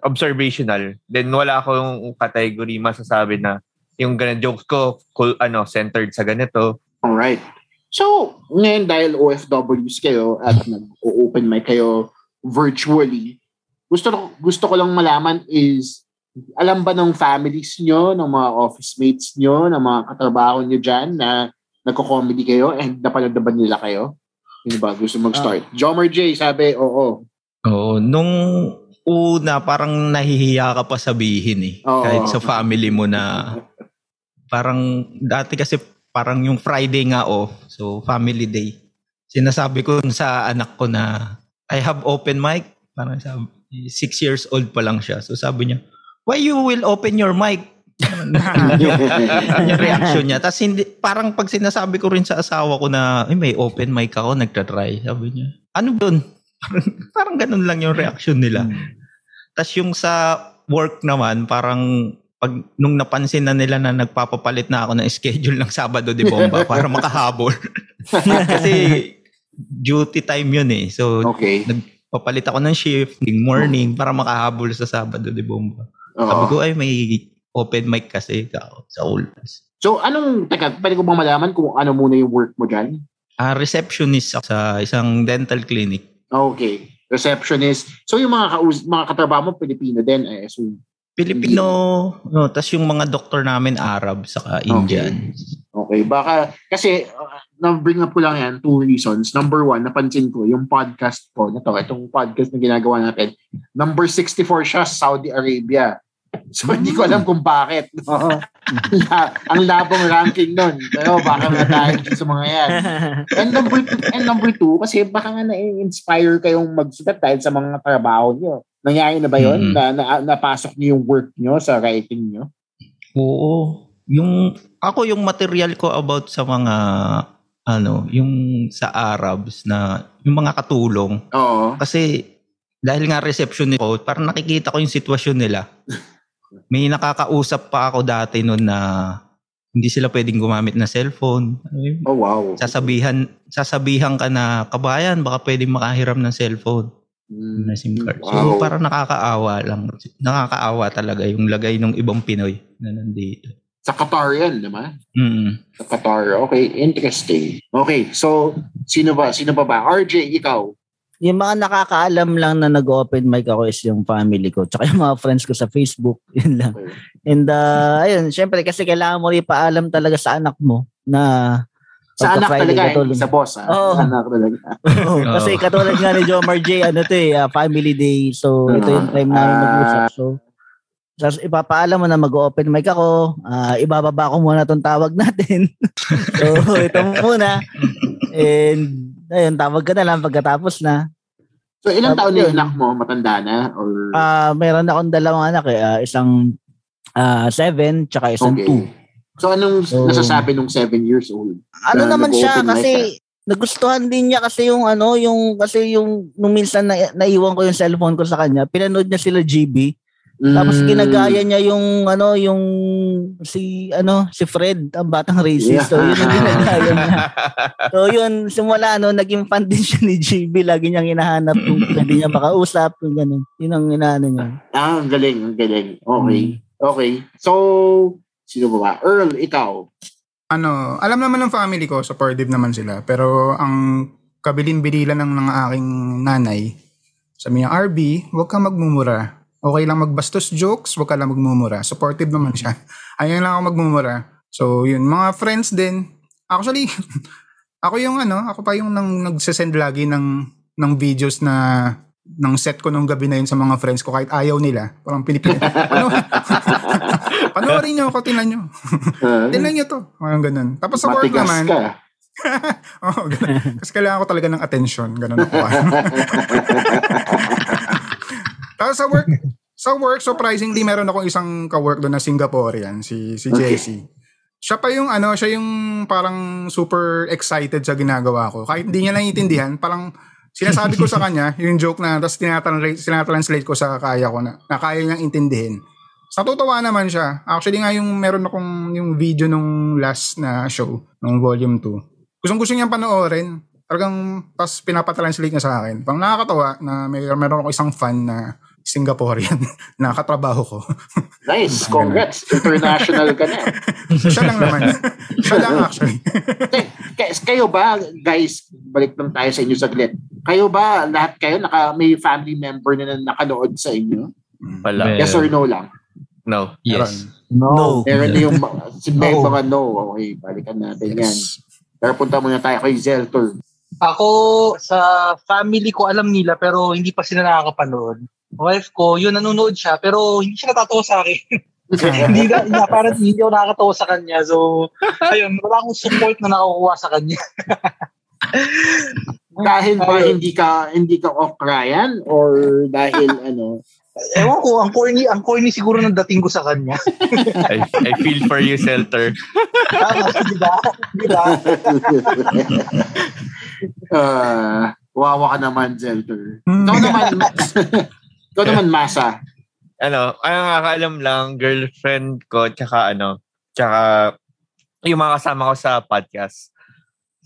observational. Then, wala akong category masasabi na yung ganun jokes ko, cool, ano, centered sa ganito. Alright. So, ngayon dahil OFWs kayo at nag-open mic kayo virtually, gusto gusto ko lang malaman is alam ba ng families nyo, ng mga office mates nyo, ng mga katrabaho nyo dyan na nagko-comedy kayo and napanood na ba nila kayo? Sino ba gusto mag-start? Jomer J sabi, oo. Oo, nung una parang nahihiya ka pa sabihin eh. Oo. Kahit sa family mo na parang dati kasi parang yung Friday nga oh, so family day. Sinasabi ko sa anak ko na I have open mic. Parang sabi, six years old pa lang siya. So sabi niya, why you will open your mic? yung reaction niya. Tapos hindi, parang pag sinasabi ko rin sa asawa ko na, "Ay, may open mic ako, nagtatry. Sabi niya, ano doon? Parang, parang ganun lang yung reaction nila. Tapos yung sa work naman, parang pag nung napansin na nila na nagpapapalit na ako ng schedule ng Sabado de Bomba para makahabol. Kasi duty time yun eh. So Okay. Nagpapalit ako ng shift, ng morning para makahabol sa Sabado de Bomba. Sabi Oo. ko ay may open mic kasi ka sa Ulpas. So, anong, teka, pwede ko bang malaman kung ano muna yung work mo dyan? Ah, receptionist ako sa isang dental clinic. Okay. Receptionist. So, yung mga, kaus- mga katrabaho mo, Pilipino din, I assume. Pilipino, no, tas yung mga doktor namin Arab saka Indian. Okay, baka, kasi, uh, na-bring up ko lang yan, two reasons. Number one, napansin ko, yung podcast ko, na to, itong podcast na ginagawa natin, number 64 siya sa Saudi Arabia. So, hindi ko alam kung bakit. No? Ang labong ranking nun. Pero baka na tayo sa mga yan. And number two, and number two, kasi baka nga na-inspire kayong magsulat dahil sa mga trabaho nyo. Nangyari na ba yun? Mm. Na, na, napasok niyo yung work niyo sa writing niyo? Oo. Yung ako yung material ko about sa mga ano, yung sa Arabs na yung mga katulong Oo. kasi dahil nga reception nito, parang nakikita ko yung sitwasyon nila. May nakakausap pa ako dati noon na hindi sila pwedeng gumamit ng cellphone. Oh, wow. Sasabihan, sasabihan ka na, kabayan, baka pwedeng makahiram ng cellphone. Na SIM card. Wow. So parang nakakaawa lang. Nakakaawa talaga yung lagay ng ibang Pinoy na nandito. Sa Qatar yan, naman. Mm. Sa Qatar. Okay, interesting. Okay, so, sino ba? Sino ba ba? RJ, ikaw. Yung mga nakakaalam lang na nag-open mic ako is yung family ko. Tsaka yung mga friends ko sa Facebook. Yun lang. Okay. And uh, ayun, syempre kasi kailangan mo rin paalam talaga sa anak mo na Sa anak talaga, katulad- hindi sa boss. Ha? Oo. Sa anak talaga. Oo, kasi katulad nga ni Jomar J, ano to eh, ah, family day. So, ito yung time namin Ah. mag-usap. So, tapos ipapaalam mo na mag-open mic ako. ah, ibababa ko muna tong tawag natin. so, ito muna. And, ayun, tawag ka na lang pagkatapos na. So, ilang Tapos taon na yung yun. anak mo? Matanda na? Or... Ah, meron akong dalawang anak eh. ah, isang ah, seven, tsaka isang Okay. two. So, anong So- nasasabi nung seven years old? Ano Na naman siya kasi nagustuhan din niya kasi yung ano, yung kasi yung nung minsan na, naiwan ko yung cellphone ko sa kanya, pinanood niya sila GB. Tapos Mm. ginagaya niya yung ano, yung si ano, si Fred, ang batang racist. So yun ang ginagaya niya. So yun, simula ano, naging fan din siya ni GB. Lagi niyang hinahanap kung pwede niya makausap, yung ganun. Yun ang inaano niya. Ah, ang galing, ang galing. Okay. Hmm. Okay. So, sino ba ba? Earl, ikaw. ano, alam naman ng family ko, supportive naman sila. Pero ang kabilin-bililan ng, ng aking nanay, sabi niya, RB, huwag kang magmumura. Okay lang magbastos jokes, huwag ka lang magmumura. Supportive naman siya. Ayaw lang ako magmumura. So, yun. Mga friends din. Actually, ako yung ano, ako pa yung nang, nagsasend lagi ng, ng videos na ng set ko nung gabi na yun sa mga friends ko kahit ayaw nila. Parang pinipilit. Ano? Panoorin niyo ako, tinan niyo. Uh, Tingnan niyo to. Mga ganun. Tapos sa work naman, ka. oh, ganun. Kasi kailangan ko talaga ng attention. Ganun ako. Tapos sa work, sa work, surprisingly, meron akong isang ka-work doon na Singaporean, si, si Okay. Jessie. Siya pa yung ano, siya yung parang super excited sa ginagawa ko. Kahit hindi niya naiintindihan, parang sinasabi ko sa kanya yung joke na tapos tinatranslate, tinatranslate ko sa kaya ko na, na kaya niyang intindihin. Sa totoo naman siya. Actually nga yung meron akong yung video nung last na show, nung volume 2. Gustong gusto niyang panoorin. Talagang tapos pinapatranslate niya sa akin. Pang nakakatawa na may meron ako isang fan na Singaporean na katrabaho ko. Nice. Congrats. International ka na. siya lang naman. siya lang actually. Kay- kay- kayo ba, guys, balik lang tayo sa inyo saglit. Kayo ba, lahat kayo, naka, may family member na nakanood sa inyo? Wala. Yes or no lang? No. Yes. No. Meron na yung si may No. mga no. Okay, balikan natin yan. Yes. Pero punta muna tayo kay Zeltor. Ako, sa family ko, alam nila, pero hindi pa sila nakakapanood. Wife ko, yun, nanonood siya, pero hindi siya natatawa sa akin. hindi na, niya, parang hindi ako nakakatawa sa kanya. So, ayun, wala akong support na nakukuha sa kanya. dahil ba hindi ka hindi ka off Ryan or dahil ano Ewan ko, ang corny, ang corny siguro ng dating ko sa kanya. I, I feel for you, Selter. Tama, di ba? Di ba? uh, wawa ka naman. Hmm. Ikaw naman ikaw naman Masa. ano, ang nakakaalam lang, girlfriend ko, tsaka ano, tsaka yung mga kasama ko sa podcast,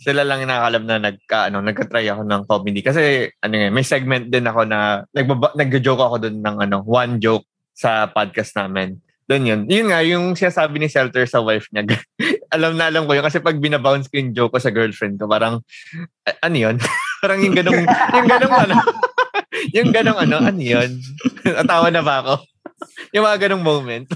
sila lang yung nakakalam na nagka, ano, nagka-try ako ng comedy. Kasi, ano nga, may segment din ako na, nagbaba, nag-joke ako dun ng, ano, one joke sa podcast namin. Doon yun. Yun nga, yung sinasabi ni Shelter sa wife niya, alam na alam ko yun. Kasi pag binabounce ko yung joke ko sa girlfriend ko, parang, ano yun? parang yung ganong, yung ganong ano, yung ganong ano, ano yun? Natawa na ba ako? yung mga ganong moment.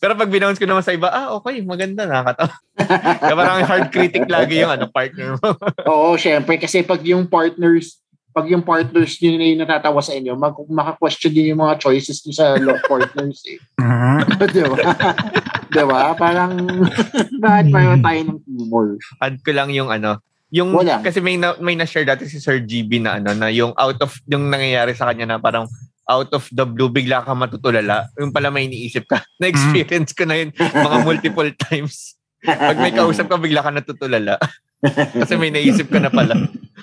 Pero pag binounce ko naman sa iba, ah, okay, maganda, nakakatawa. Kaya parang hard critic lagi yung ano, partner mo. Oo, syempre kasi pag yung partners pag yung partners nyo na yung natatawa sa inyo, mag, maka-question din yung mga choices nyo sa lo- partners eh. Ah. Di ba? Di ba? Parang, bakit pareho tayo ng humor? Add ko lang yung ano, Yung Wala. kasi may na, may na-share dati si Sir GB na ano na yung out of yung nangyayari sa kanya na parang out of the blue bigla ka matutulala. Yung pala may iniisip ka. Na-experience ko na yun mga multiple times. Pag may kausap ka bigla ka natutulala. kasi may naisip ka na pala.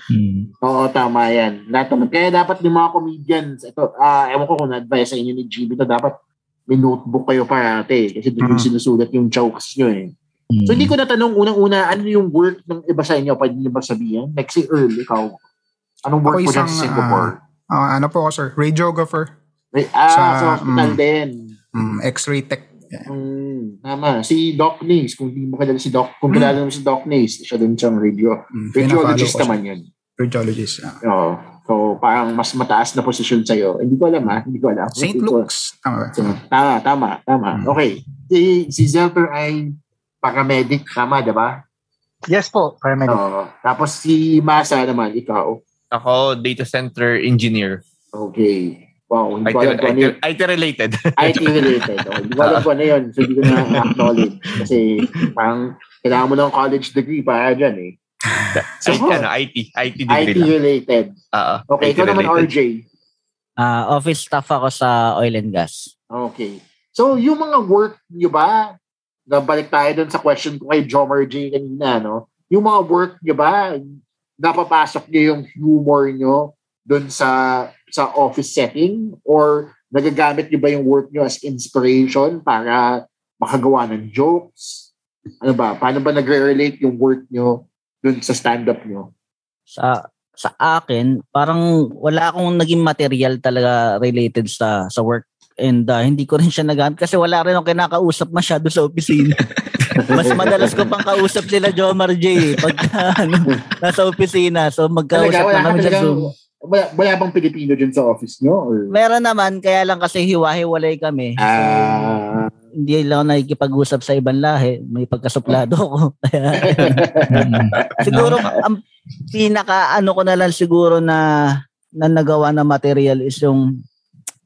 Hmm. Oo, tama yan. Lahat naman. Kaya dapat yung mga comedians, ito, ah ewan ko kung na-advise sa inyo ni GB to, dapat may notebook kayo parate. Kasi doon yung Mm. sinusulat yung jokes nyo eh. Hmm. So hindi ko natanong unang-una, ano yung work ng iba sa inyo? Pwede niyo ba sabihin? Like si Earl, ikaw. Anong work Ako mo isang, sa Singapore? Ah, ano po ako, sir? Radiographer. Ah, sa, sa hospital mm. din. Mm, X-ray tech. Mm, tama. Si Doc Nace, kung hindi mo kilala si Doc, kung Mm. kilala mo si Doc Nace, siya din siyang radio. Mm, Radiologist naman yun. Radiologist. ah. Oo. So, parang mas mataas na posisyon sa'yo. Hindi ko alam ha. Hindi ko alam. St. Luke's. Tama ba? So, tama, tama, tama. Mm. Okay. Si, si Zelter ay paramedic, tama, di ba? Yes po, paramedic. Oo. Tapos si Masa naman, ikaw. Ako, data center engineer. Okay. Wow, hindi ko alam IT, kung ano yun. IT related. IT related. Oh, hindi ko alam kung ano yun. So, hindi ko na acknowledge. Kasi, parang, kailangan mo ng college degree para dyan eh. So, IT, ano, IT. IT IT degree lang. related. Oo, Okay, IT ikaw naman, related. RJ. Ah, office staff ako sa oil and gas. Okay. So, yung mga work nyo ba, nabalik tayo dun sa question ko kay Jomar J kanina, no? Yung mga work nyo ba, napapasok nyo yung humor nyo dun sa sa office setting? Or nagagamit nyo ba yung work nyo as inspiration para makagawa ng jokes? Ano ba? Paano ba nagre-relate yung work nyo dun sa stand-up nyo? Sa sa akin, parang wala akong naging material talaga related sa sa work and ah, hindi ko rin siya nagamit kasi wala rin akong kinakausap masyado sa opisina. Mas madalas ko pang kausap sila Jomar J eh, pag ano, nasa opisina. So magkausap Talaga, na ka kami sa Zoom. wala, wala bang Pilipino dun sa office nyo? Or, Meron naman, kaya lang kasi hiwa-hiwalay kami. So, ah, hindi lang ako nakikipag-usap sa ibang lahi. May pagkasuplado ko. Kaya, Hmm. siguro, ang pinaka ano ko na lang siguro na na nagawa na material is yung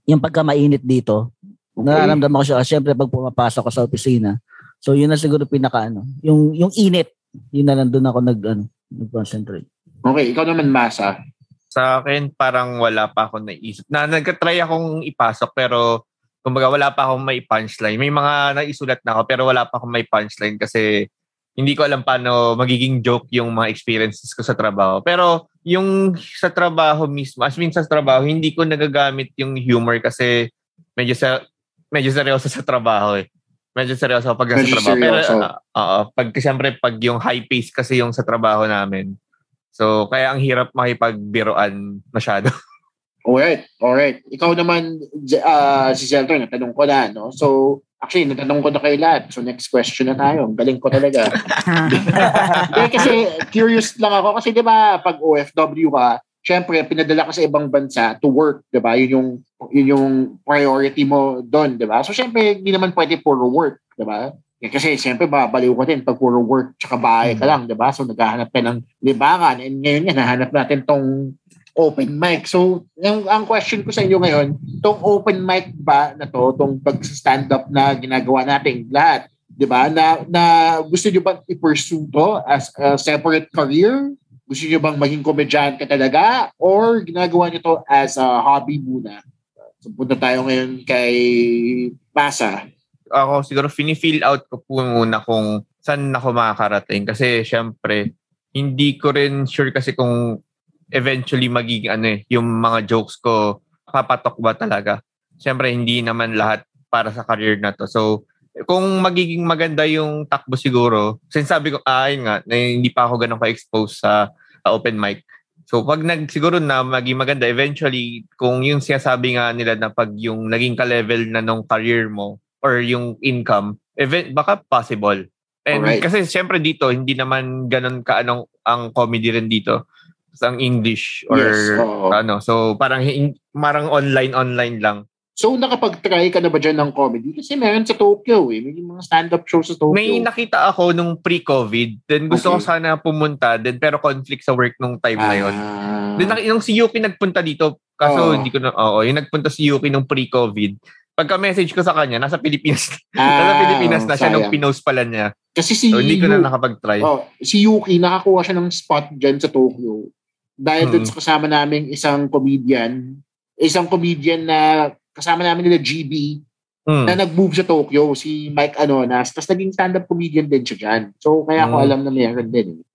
yung pagka mainit dito. okay. Nararamdaman ko siya. Siyempre, pag pumapasok ko sa opisina. So, yun na siguro pinaka ano. Yung, yung init. Yun na lang doon ako nag, ano, nag-concentrate. Okay, ikaw naman, Masa. Sa akin, parang wala pa akong naisip. Na nagka-try akong ipasok pero kumbaga wala pa akong may punchline. May mga naisulat na ako pero wala pa akong may punchline kasi hindi ko alam paano magiging joke yung mga experiences ko sa trabaho. Pero yung sa trabaho mismo, as mean sa trabaho, hindi ko nagagamit yung humor kasi medyo sa medyo seryoso sa trabaho eh. Medyo seryoso pag nasa Medyo trabaho. Pero seryoso. ah, oo, pag siyempre pag yung high pace kasi yung sa trabaho namin. So, kaya ang hirap makipagbiroan masyado. Alright, alright. Ikaw naman, ah, si Zelter, natanong ko na, no? So, actually, natanong ko na kay lahat. So, next question na tayo. Ang Galing ko talaga. Kasi curious lang ako. Kasi, di ba, pag OFW ka, syempre, pinadala ka sa ibang bansa to work, di ba? Yun yung, yun yung priority mo doon, di ba? So, syempre, hindi naman pwede puro work, di ba? Eh, Kasi siyempre babaliw ko din pag puro work tsaka bahay ka lang, di ba? So naghahanap ka ng libangan and ngayon yan, nahanap natin tong open mic. So, ang, ang question ko sa inyo ngayon, tong open mic ba na to, tong pag-stand up na ginagawa nating lahat, di ba? Na, na gusto nyo ba i-pursue to as a separate career? Gusto nyo bang maging komedyante talaga? Or ginagawa nyo to as a hobby muna? So, punta tayo ngayon kay Pasa. Ako siguro fini-fill out ko po muna kung saan ako makakarating. Kasi syempre, hindi ko rin sure kasi kung eventually magiging ano eh, yung mga jokes ko, papatok ba talaga? Syempre, hindi naman lahat para sa career na to. So, kung magiging maganda yung takbo siguro, since sabi ko, ah, yun nga, na hindi pa ako ganun ka-expose sa open mic. So, pag nag, siguro na maging maganda, eventually, kung yung sinasabi nga nila na pag yung naging ka-level na nung career mo or yung income, event, baka possible. And Alright. kasi syempre dito, hindi naman ganun ka anong ang comedy rin dito sa ang English or Yes, oo. ano. So, parang hin- marang online-online lang. So, nakapag-try ka na ba dyan ng comedy? Kasi meron sa Tokyo eh. May mga stand-up shows sa Tokyo. May nakita ako nung pre-COVID. Then gusto ko Okay. sana pumunta. Then pero conflict sa work nung time na yun. Ah. Then nung si Yuki nagpunta dito, kaso Oo. hindi ko na, oo, yung nagpunta si Yuki nung pre-COVID, Pagka-message ko sa kanya, nasa Pilipinas. Ah, nasa Pilipinas na siya nung sayang. pinost pala niya. Kasi si, So, hindi ko na nakapag-try. oh, si Yuki, nakakuha siya ng spot dyan sa Tokyo. Dahil dun Mm. sa kasama naming isang comedian, isang comedian na kasama namin nila GB, Hmm. na nag-move sa Tokyo, si Mike Anonas, tapos naging stand-up comedian din siya dyan. So, kaya ko Mm. alam na meron din. eh.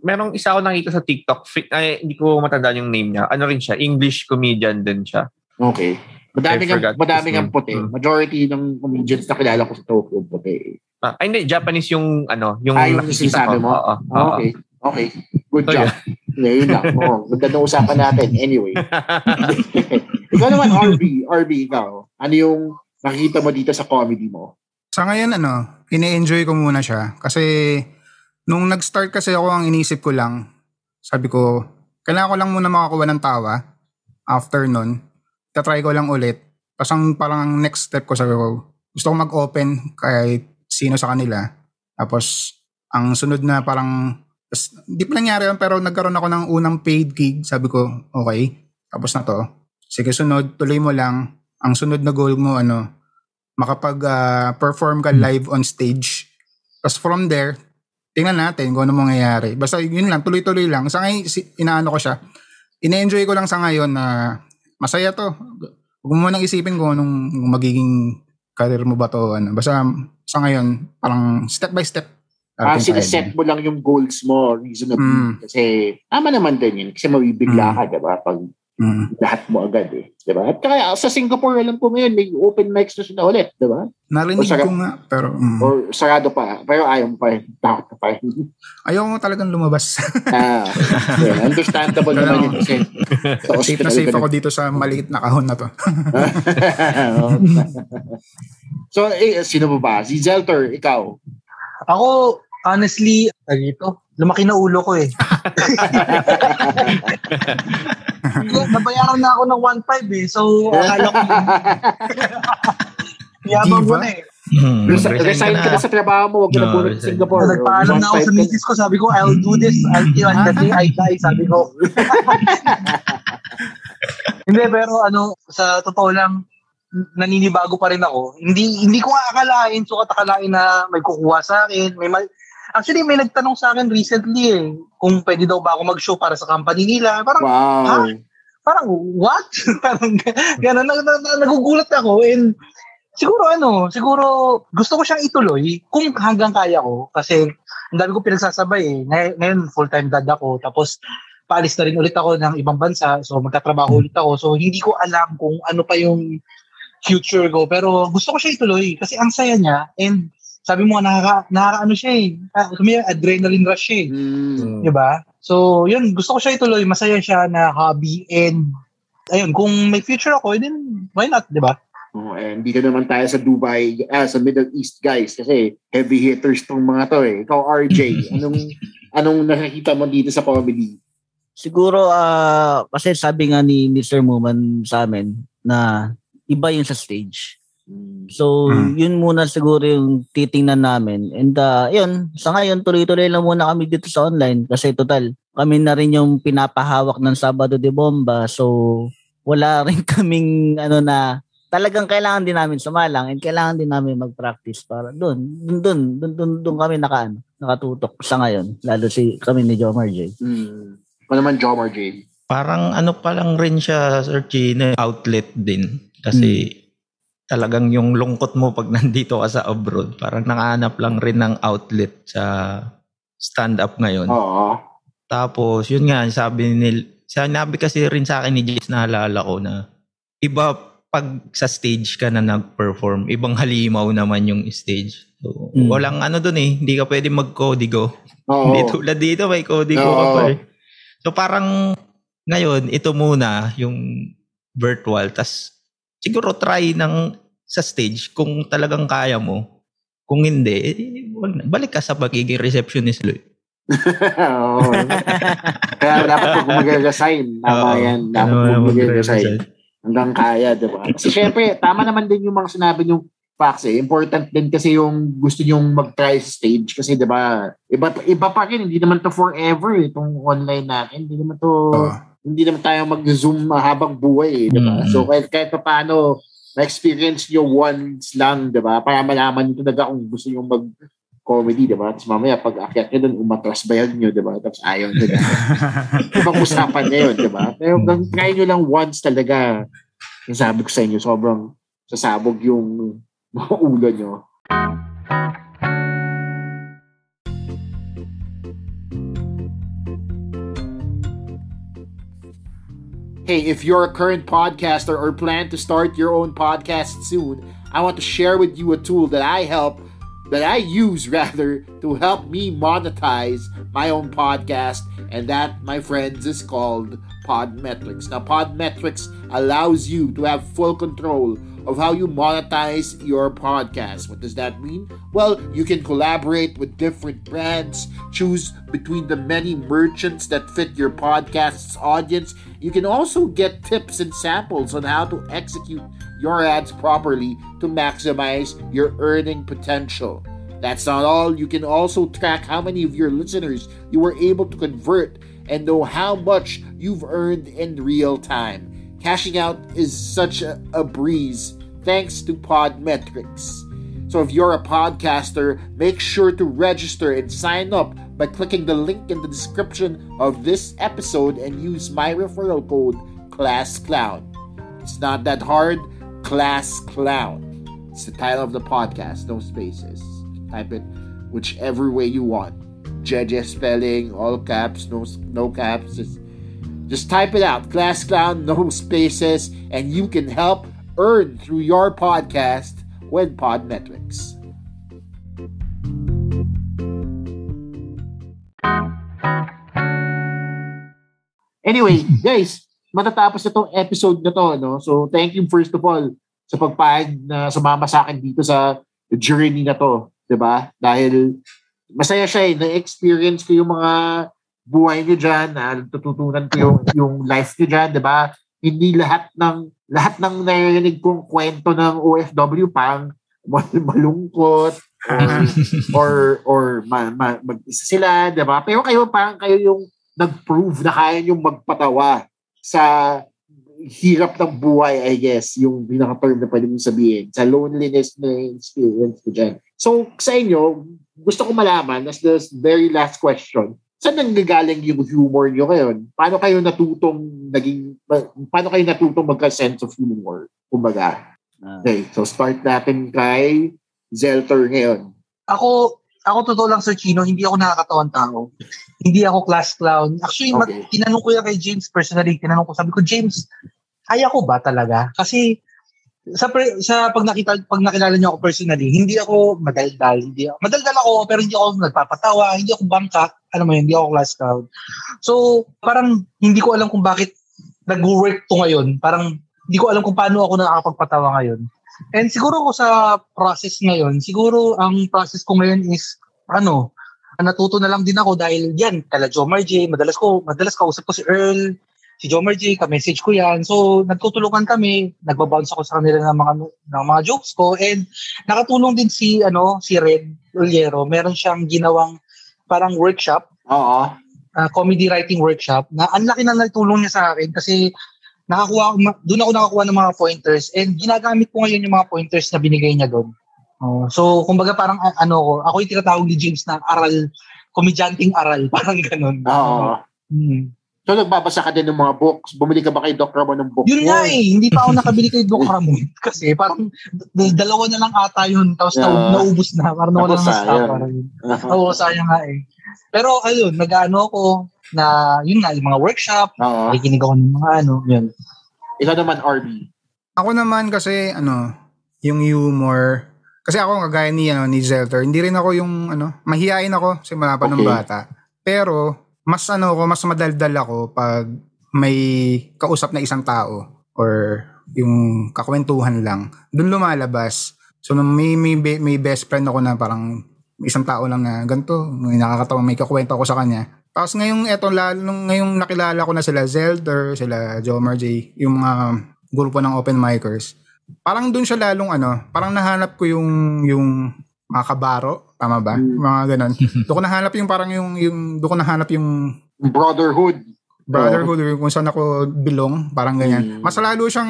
Merong isa ako nakita sa TikTok. Ay, hindi ko matandaan yung name niya. Ano rin siya? English comedian din siya. Okay. Madami ang madami ang puti. Mm. Majority ng comedians na kilala ko sa Tokyo puti. Ah, ay, hindi. Japanese yung, ano, yung Ah, yung nakikita sinasabi ko. mo? Oo, oo. Okay. Okay. Good So, job. Yeah, yun lang. Oo, ganda ng usapan natin. Anyway. ikaw naman, RB. RB, ikaw. Ano yung nakikita mo dito sa comedy mo? Sa ngayon, ano, ini-enjoy ko muna siya. Kasi, nung nag-start kasi ako, ang inisip ko lang, sabi ko, kailangan ko lang muna makakuha ng tawa. After nun, tatry ko lang ulit. Tapos ang parang ang next step ko, sabi ko, gusto ko mag-open kahit sino sa kanila. Tapos, ang sunod na parang, tas, di pa nangyari yun, pero nagkaroon ako ng unang paid gig. Sabi ko, okay, tapos na to. Sige, sunod, tuloy mo lang. Ang sunod na goal mo, ano, makapag-perform ka live on stage. Tapos from there, tingnan natin kung ano mangyayari. Basta yun lang, tuloy-tuloy lang. Sa ngayon, inaano ko siya. Ine-enjoy ko lang sa ngayon na masaya to. Huwag mo nang isipin kung anong magiging career mo ba to. Ano. Basta sa ngayon, parang step by step. Ah, sinaset mo lang yung goals mo reasonably. Mm. Kasi tama naman din yun. Kasi mabibigla Mm. ka, diba? Pag Mm. lahat mo agad eh. Diba? At kaya sa Singapore, alam ko ngayon, may open mics na sila ulit. Diba? Narinig O, sarap. ko nga, pero mm. Or sarado pa. Pero ayaw mo pa rin. Takot pa rin. ayaw mo talagang lumabas. ah, yeah, understandable naman yun kasi sa safe na safe ako dito sa maliit na kahon na to. so, eh, sino ba ba? Si Zelter, ikaw. Ako, honestly, ano dito, lumaki na ulo ko eh. Nabayaran na ako ng 1.5 eh. So, akala ko, yabang ko Diva? na eh. Hmm, Resi- resign resign ka na sa trabaho mo, huwag ka na No, punta sa resign. Singapore. Nagpaalam na ako sa 1.5 ka- misis ko. Sabi ko, I'll do this until the day I die. Sabi ko. Hindi, pero ano, sa totoo lang, naninibago pa rin ako. Hindi hindi ko nga akalain, so akalain na may kukuha sa akin. May ma- Actually, may nagtanong sa akin recently eh, kung pwede daw ba ako mag-show para sa company nila. Parang, Wow. Ha? parang, what? parang, gano'n, nag, nag, nag- nagugulat ako. And, siguro ano, siguro gusto ko siyang ituloy kung hanggang kaya ko. Kasi, ang dami ko pinagsasabay eh. Ngay- Ngayon, full-time dad ako. Tapos, paalis na rin ulit ako ng ibang bansa. So, magtatrabaho ulit ako. So, hindi ko alam kung ano pa yung future ko. Pero gusto ko siya ituloy kasi ang saya niya. And sabi mo, nakaka, nakaka ano siya eh. Ah, May adrenaline rush siya eh. Mm. Di ba? So, yun, gusto ko siya ituloy. Masaya siya na hobby. And, ayun, kung may future ako, then why not, di ba? Oh, and dito naman tayo sa Dubai, ah, sa Middle East guys kasi heavy hitters tong mga to eh. Ikaw RJ, anong anong nakikita mo dito sa comedy? Siguro, ah kasi sabi nga ni, Sir Muman sa amin na iba yun sa stage. So, Hmm. yun muna siguro yung titingnan namin. And uh, yun, sa ngayon, tuloy-tuloy lang muna kami dito sa online kasi total, kami na rin yung pinapahawak ng Sabado de Bomba. So, wala rin kaming ano na talagang kailangan din namin sumalang and kailangan din namin mag-practice para doon, doon, doon, doon, doon, doon kami naka, ano, nakatutok sa ngayon. Lalo si kami ni Jomar J. Hmm. Ano naman Jomar J? Parang ano pa lang rin siya, Sir Chino, outlet din. Kasi talagang yung lungkot mo pag nandito ka sa abroad, parang nakahanap lang rin ng outlet sa stand-up ngayon. Oo. Tapos, yun nga, sabi nil, sinabi kasi rin sa akin ni Jace, naalala ko na iba pag sa stage ka na nag-perform, ibang halimaw naman yung stage. So, Mm. walang ano dun eh, hindi ka pwede mag-codigo. Oo. Hindi tulad dito, may codigo ka pa eh. So parang ngayon, ito muna yung virtual. tas siguro try ng sa stage kung talagang kaya mo. Kung hindi, eh, balik ka sa pagiging receptionist. Lloyd. Oo. Kaya dapat pag mag-resign, tama Oo. yan. Dapat Ano, pag mag-resign. Hanggang kaya, di ba? Kasi syempre, tama naman din yung mga sinabi yung facts eh. Important din kasi yung gusto nyong mag-try stage kasi di ba, iba, iba pa rin, hindi naman to forever eh, itong online natin. Hindi naman to, Oo. Hindi naman tayo mag-zoom habang buhay eh, di ba? Mm. So kahit, kahit pa paano, ma-experience nyo once lang, di ba? Para malaman nyo talaga kung gusto nyo mag comedy, di ba? Tapos mamaya, pag akyat nyo doon, umatras bayag nyo, di ba? Tapos ayaw nyo na. Ibang usapan na yun, di ba? Pero hanggang try nyo lang once talaga. Yung sabi ko sa inyo, sobrang sasabog yung mga ulo nyo. Hey, if you're a current podcaster or plan to start your own podcast soon, I want to share with you a tool that I help that I use rather to help me monetize my own podcast and that my friends is called Podmetrics. Now Podmetrics allows you to have full control of how you monetize your podcast. What does that mean? Well, you can collaborate with different brands, choose between the many merchants that fit your podcast's audience. You can also get tips and samples on how to execute your ads properly to maximize your earning potential. That's not all. You can also track how many of your listeners you were able to convert and know how much you've earned in real time. Cashing out is such a, a breeze thanks to Podmetrics. So if you're a podcaster, make sure to register and sign up by clicking the link in the description of this episode and use my referral code ClassClown. It's not that hard. Class Clown. It's the title of the podcast, no spaces. Type it whichever way you want. JJ spelling, all caps, no no caps. Just, just type it out. Class Clown, no spaces, and you can help earn through your podcast with Podmetrics. Anyway, guys, matatapos na tong episode na to, no? So, thank you first of all sa pagpahig na sumama sa akin dito sa journey na to, 'di ba? Dahil masaya siya eh, na-experience ko yung mga buhay niyo diyan, na tututunan ko yung yung life niyo diyan, 'di ba? Hindi lahat ng lahat ng narinig kong kwento ng OFW pang mal- malungkot or or, or ma, ma, mag-isa sila, 'di ba? Pero kayo parang kayo yung nag-prove na kaya yung magpatawa sa hirap ng buhay, I guess, yung pinaka-term na pwede mong sabihin, sa loneliness na experience ko dyan. So, sa inyo, gusto ko malaman, as the very last question, saan nanggagaling yung humor nyo ngayon? Paano kayo natutong naging, paano kayo natutong magka-sense of humor? Kumbaga. Okay, so start natin kay Zelter ngayon. Ako, ako totoo lang Sir Chino, hindi ako nakakatawang tao. Hindi ako class clown. Actually, Okay. mag, tinanong ko yan kay James personally. Tinanong ko, sabi ko, James, kaya ko ba talaga? Kasi sa per- sa pag nakita pag nakilala niyo ako personally, hindi ako madaldal, hindi ako, madaldal ako pero hindi ako nagpapatawa, hindi ako bangka, alam mo yun, hindi ako class clown. So, parang hindi ko alam kung bakit nag-work to ngayon. Parang hindi ko alam kung paano ako nakakapagpatawa ngayon. And siguro ko sa process ngayon, siguro ang process ko ngayon is ano, natuto na lang din ako dahil yan, kala Jomar J, madalas ko, madalas kausap ko si Earl, si Jomar J, ka-message ko yan. So, nagtutulungan kami, nagbabounce ako sa kanila ng mga ng mga jokes ko and nakatulong din si ano, si Red Uliero. Meron siyang ginawang parang workshop, Oo. uh, comedy writing workshop na ang laki na natulong niya sa akin kasi nakakuha doon ako nakakuha ng mga pointers and ginagamit ko ngayon yung mga pointers na binigay niya doon. Oh, so kumbaga parang a- ano ko, ako yung tinatawag ni James na aral, komedyanting aral, parang ganun. Oo. Hmm. So, nagbabasa ka din ng mga books. Bumili ka ba kay Doc Ramon ng book? Yun nga eh, hindi pa ako nakabili kay Doc Ramon kasi parang d- dalawa na lang ata yun tapos Yeah. na, naubos na, parang Tapos na stock. yun. Oo, sayang nga eh. Pero ayun, nag-ano ako na yun nga, yung mga workshop, Oo. nakikinig ako ng mga ano, yun. Ikaw naman, RB. Ako naman kasi ano, yung humor. Kasi ako kagaya ni ano ni Zelter, hindi rin ako yung ano, mahihain ako simula pa ng Okay. bata. Pero mas ano ako, mas madaldal ako pag may kausap na isang tao or yung kakwentuhan lang. Doon lumalabas. So may, may, may best friend ako na parang isang tao lang na ganito, may nakakatawa, may kakwento ako sa kanya. Tapos ngayong eto lalo ngayong nakilala ko na sila Zelder, sila Jomar J, yung mga grupo ng open micers. Parang doon siya lalong ano, parang nahanap ko yung yung mga kabaro, tama ba? Mm. Mga ganun. doon ko nahanap yung parang yung yung doon ko nahanap yung Brotherhood. brotherhood or kung saan ako belong, parang ganyan. Mm. Mas lalo siyang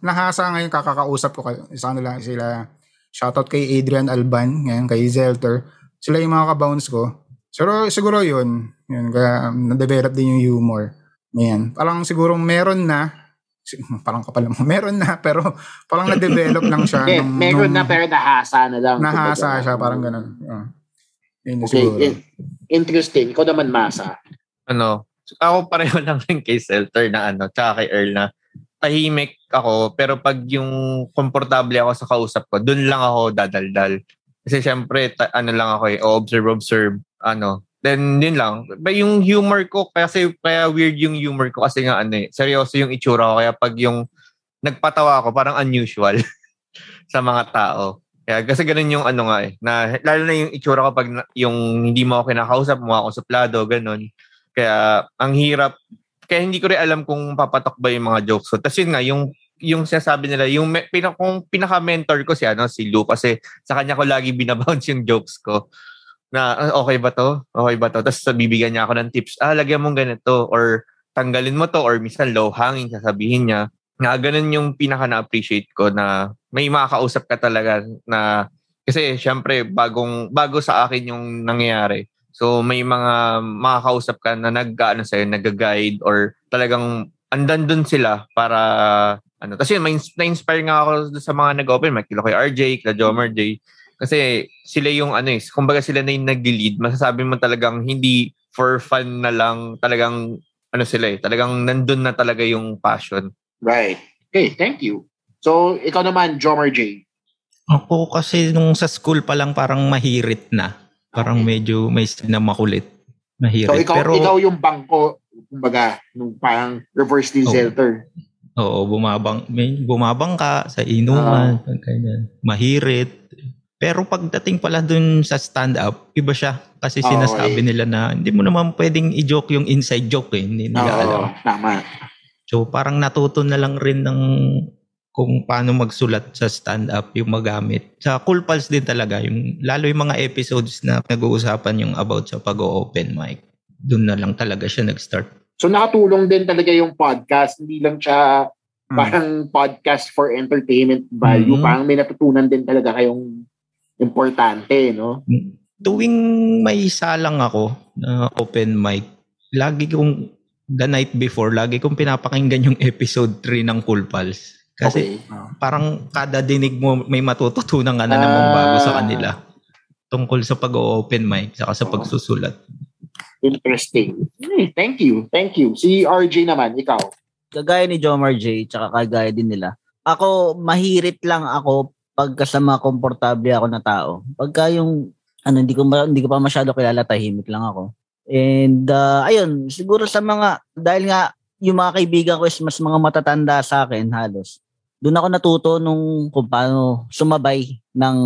nahasa ngayon kakakausap ko kay- sa kanila sila. Shoutout kay Adrian Alban, ngayon kay Zelter. Sila yung mga kabounce ko. Pero siguro yun, yun kaya na-develop din yung humor. Ngayon, parang siguro meron na, parang kapal mo, meron na, pero parang na-develop lang siya. Eh, nung- meron nung na pero nahasa na lang. Nahasa siya, parang ganun. Uh, yun Okay, siguro. in- interesting. Ikaw naman, Masa. ano, ako pareho lang rin kay Selter na ano, tsaka kay Earl na tahimik ako, pero pag yung komportable ako sa kausap ko, dun lang ako dadaldal. Kasi syempre, ta- ano lang ako eh, observe, observe, ano. Then, yun lang. But yung humor ko, kasi kaya weird yung humor ko kasi nga ano eh, seryoso yung itsura ko. Kaya pag yung nagpatawa ako, parang unusual sa mga tao. Kaya kasi ganun yung ano nga eh, na, lalo na yung itsura ko pag yung hindi mo ako kinakausap, mukha akong suplado, ganun. Kaya ang hirap. Kaya hindi ko rin alam kung papatok ba yung mga jokes ko. Tapos yun nga, yung yung sinasabi nila, yung me, pinaka-mentor ko si, ano, si Lou kasi sa kanya ko lagi binabounce yung jokes ko na "Ah, okay ba to? Okay ba to? Tapos bibigyan niya ako ng tips, ah, lagyan mong ganito or tanggalin mo to or minsan low hanging sasabihin niya. Na ganun yung pinaka na-appreciate ko na may makakausap ka talaga na kasi syempre bagong bago sa akin yung nangyayari. So may mga makakausap ka na nag-ano sa'yo, nag-guide or talagang andan dun sila para ano. May na-inspire nga ako sa mga nag-open mic. Kila kay RJ, kila Jomer J. Kasi sila yung ano eh, kumbaga sila na yung nag-lead. Masasabi mo talagang hindi for fun na lang, talagang ano sila eh, talagang nandun na talaga yung passion. Right. Okay, thank you. So, ikaw naman, Jomer J. Ako kasi nung sa school pa lang parang mahirit na. Parang medyo may na makulit. Mahirit. So, ikaw, Pero ikaw yung bangko, kumbaga, nung parang reverse Oh. Zelter. oo, bumabang, may, bumabang ka sa inuman. ganyan. Mahirit. Pero pagdating pala dun sa stand-up, iba siya. Kasi Oo, sinasabi eh. nila na hindi mo naman pwedeng i-joke yung inside joke eh. Hindi nila alam. Oo, tama. So parang natuto na lang rin ng kung paano magsulat sa stand-up yung magamit. Sa Cool Pals din talaga, yung, lalo yung mga episodes na nag-uusapan yung about sa pag-open mic. Doon na lang talaga siya nag-start. So, nakatulong din talaga yung podcast. Hindi lang siya Hmm. parang podcast for entertainment value. Mhm. Parang may natutunan din talaga kayong importante, no? Tuwing may salang ako na open mic, lagi kong the night before, lagi kong pinapakinggan yung episode 3 ng Cool Pals. Kasi Okay. parang kada dinig mo may matututunan ka na namang bago sa kanila. Tungkol sa pag-open mic, saka sa pagsusulat. Interesting. Thank you. Thank you. Si RJ naman, ikaw. kagaya ni Jomar J, tsaka kagaya din nila. Ako, mahirit lang ako pagka sa mga komportable ako na tao. Pagka yung, ano, hindi ko, hindi ko pa masyado kilala, tahimik lang ako. And, uh, ayun, siguro sa mga, dahil nga, yung mga kaibigan ko is mas mga matatanda sa akin, halos. Doon ako natuto nung kung paano sumabay ng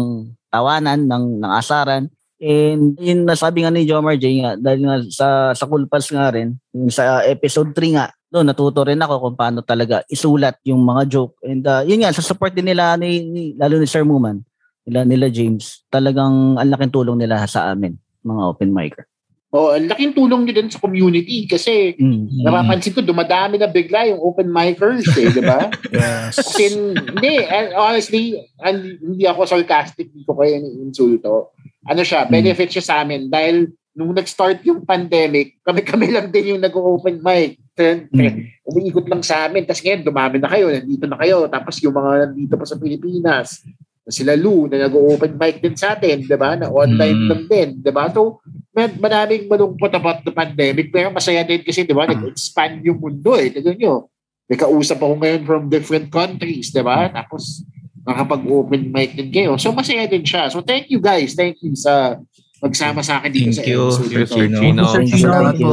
tawanan, ng, ng asaran. And yun nasabi nga ni Jomar J nga, dahil nga sa, sa Cool Pals nga rin, sa episode 3 nga, doon natuto rin ako kung paano talaga isulat yung mga joke. And uh, yun nga, sa support din nila, ni, ni- lalo ni Sir Muman, nila, nila James, talagang ang laking tulong nila sa amin, mga open micer. Oh, ang laking tulong nyo din sa community kasi Mm. napapansin ko dumadami na bigla yung open micers eh, di ba? Yes. Kasi hindi, and honestly, and, hindi ako sarcastic dito kayo ni insulto. Ano siya, benefit siya sa amin dahil nung nag-start yung pandemic, kami-kami lang din yung nag-open mic. Then, Mm. umiikot lang sa amin. Tapos ngayon, dumami na kayo, nandito na kayo. Tapos yung mga nandito pa sa Pilipinas, na sila Lou, na nag-open mic din sa atin, di ba? Na online Mm. lang din, di ba? So, may maraming malungkot about the pandemic, pero masaya din kasi, di ba? Nag-expand yung mundo eh. Tignan nyo. May kausap ako ngayon from different countries, di ba? Tapos, nakapag-open mic din kayo. So, masaya din siya. So, thank you guys. Thank you sa magsama sa akin dito Thank sa you, episode Sir na to. Chino. Chino. Thank you. Thank you.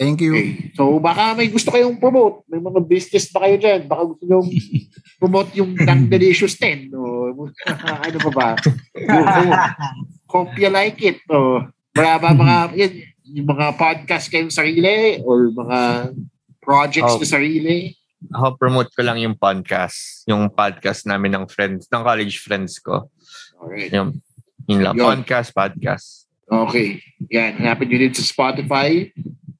Thank you. Okay. So, baka may gusto kayong promote. May mga business ba kayo dyan? Baka gusto nyo promote yung Dang Delicious 10. O, ano pa ba? You like it. O, mga, mga, mga, yun, yung mga podcast kayong sarili or mga projects Oh. na sarili. Ako promote ko lang yung podcast, yung podcast namin ng friends, ng college friends ko. Alright. Yung, yun lang, Yun. podcast, podcast. Okay. Yan. Hanapin nyo din sa Spotify.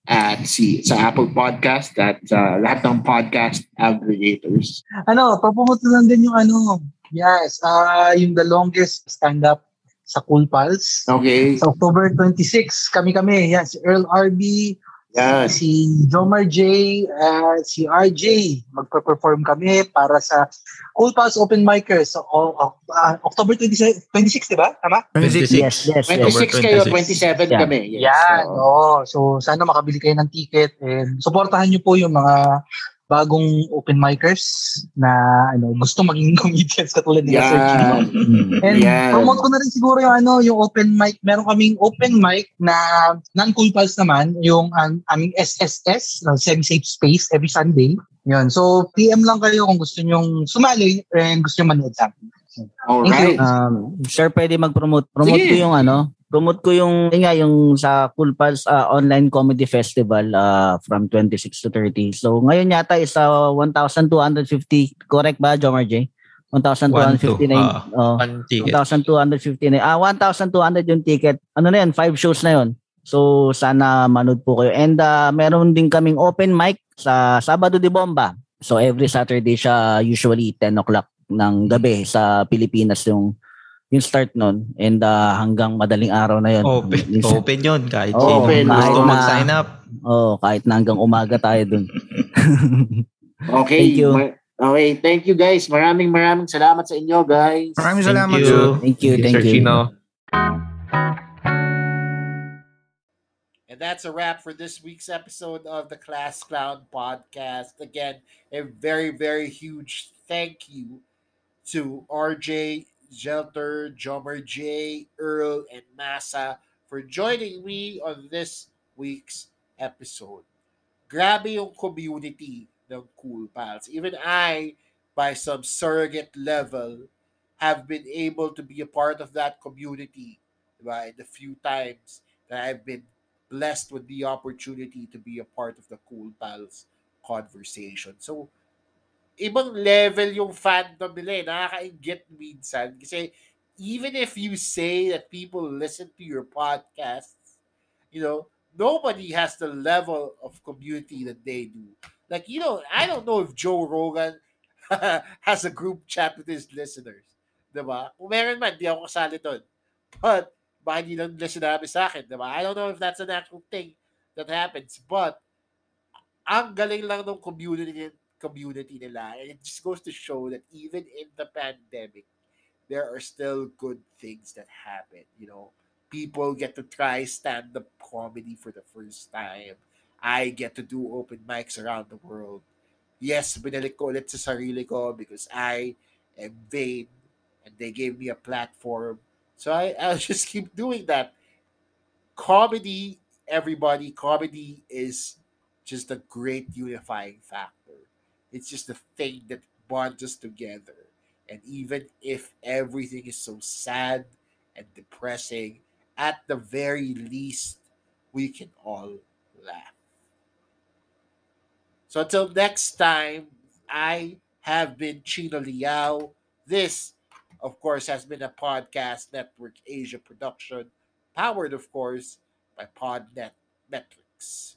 at si sa Apple Podcast at sa lahat ng podcast aggregators. Ano, papumunta lang din yung ano, yes, ah yung the longest stand-up sa Cool Pals. Okay. Sa October 26, kami-kami. Si Earl RB, Yan. si Jomar J, uh, si RJ. Magpa-perform kami para sa Cool Pals Open Micers. So, o- o- ah, October 26, 26 di ba? Tama? 26. Yes, yes, yes. 26 kayo, 26. 27 Yan. kami. Yes. Yan. So, oo. So, sana makabili kayo ng ticket and supportahan nyo po yung mga bagong open micers na ano gusto maging comedians katulad ni Sir Chino. yan. Mm. And Yan. promote ko na rin siguro yung ano, yung open mic. Meron kaming open mic na non-cool pals naman, yung um, aming SSS, uh, semi-safe space every Sunday. Yun. So, PM lang kayo kung gusto nyong sumali and gusto nyong manood sa akin. Alright. Um, sir, pwede mag-promote. Promote Sige. ko yung ano, promote ko yung, yun nga, yung sa Cool Pals ah, Online Comedy Festival ah, from 26 to 30. So, ngayon yata is ah, 1,250. Correct ba, Jomar J? 1,250 na yun. Ah, Oh, One ticket. 1,250 na Ah, 1,200 yung ticket. Ano na yan? Five shows na yun. So, sana manood po kayo. And ah, meron din kaming open mic sa Sabado de Bomba. So, every Saturday siya usually 10 o'clock ng gabi sa Pilipinas yung yung start nun. And ah, hanggang madaling araw na yun. Open, Minsan- open yun. Kahit sino open. gusto na- mag-sign up. Oo, kahit na hanggang umaga tayo dun. Okay. Thank you. Ma- Okay, thank you guys. Maraming maraming salamat sa inyo guys. Maraming Thank salamat, you. sir. Thank you, thank Sir you. Chino. And that's a wrap for this week's episode of the Class Clown podcast. Again, a very, very huge thank you to RJ, Jelter, Jomer J, Earl, and Massa for joining me on this week's episode. Grabe yung community ng Cool Pals. Even I, by some surrogate level, have been able to be a part of that community in the few times that I've been blessed with the opportunity to be a part of the Cool Pals conversation. So, ibang level yung fandom nila eh. Nakaka-ingit minsan. Kasi even if you say that people listen to your podcasts, you know, nobody has the level of community that they do. Like, you know, I don't know if Joe Rogan has a group chat with his listeners. Diba? Kung meron man, di ako kasali doon. But, baka hindi lang nila sinabi sa akin, diba? I don't know if that's an actual thing that happens, but ang galing lang ng community community nila. And it just goes to show that even in the pandemic, there are still good things that happen. You know, people get to try stand-up comedy for the first time. I get to do open mics around the world. Yes, binalik ko ulit sa sarili ko because I am vain and they gave me a platform. So I, I'll just keep doing that. Comedy, everybody, comedy is just a great unifying factor. It's just the thing that bonds us together. And even if everything is so sad and depressing, at the very least, we can all laugh. So until next time, I have been Chino Liao. This, of course, has been a Podcast Network Asia production, powered, of course, by Podnet Metrics.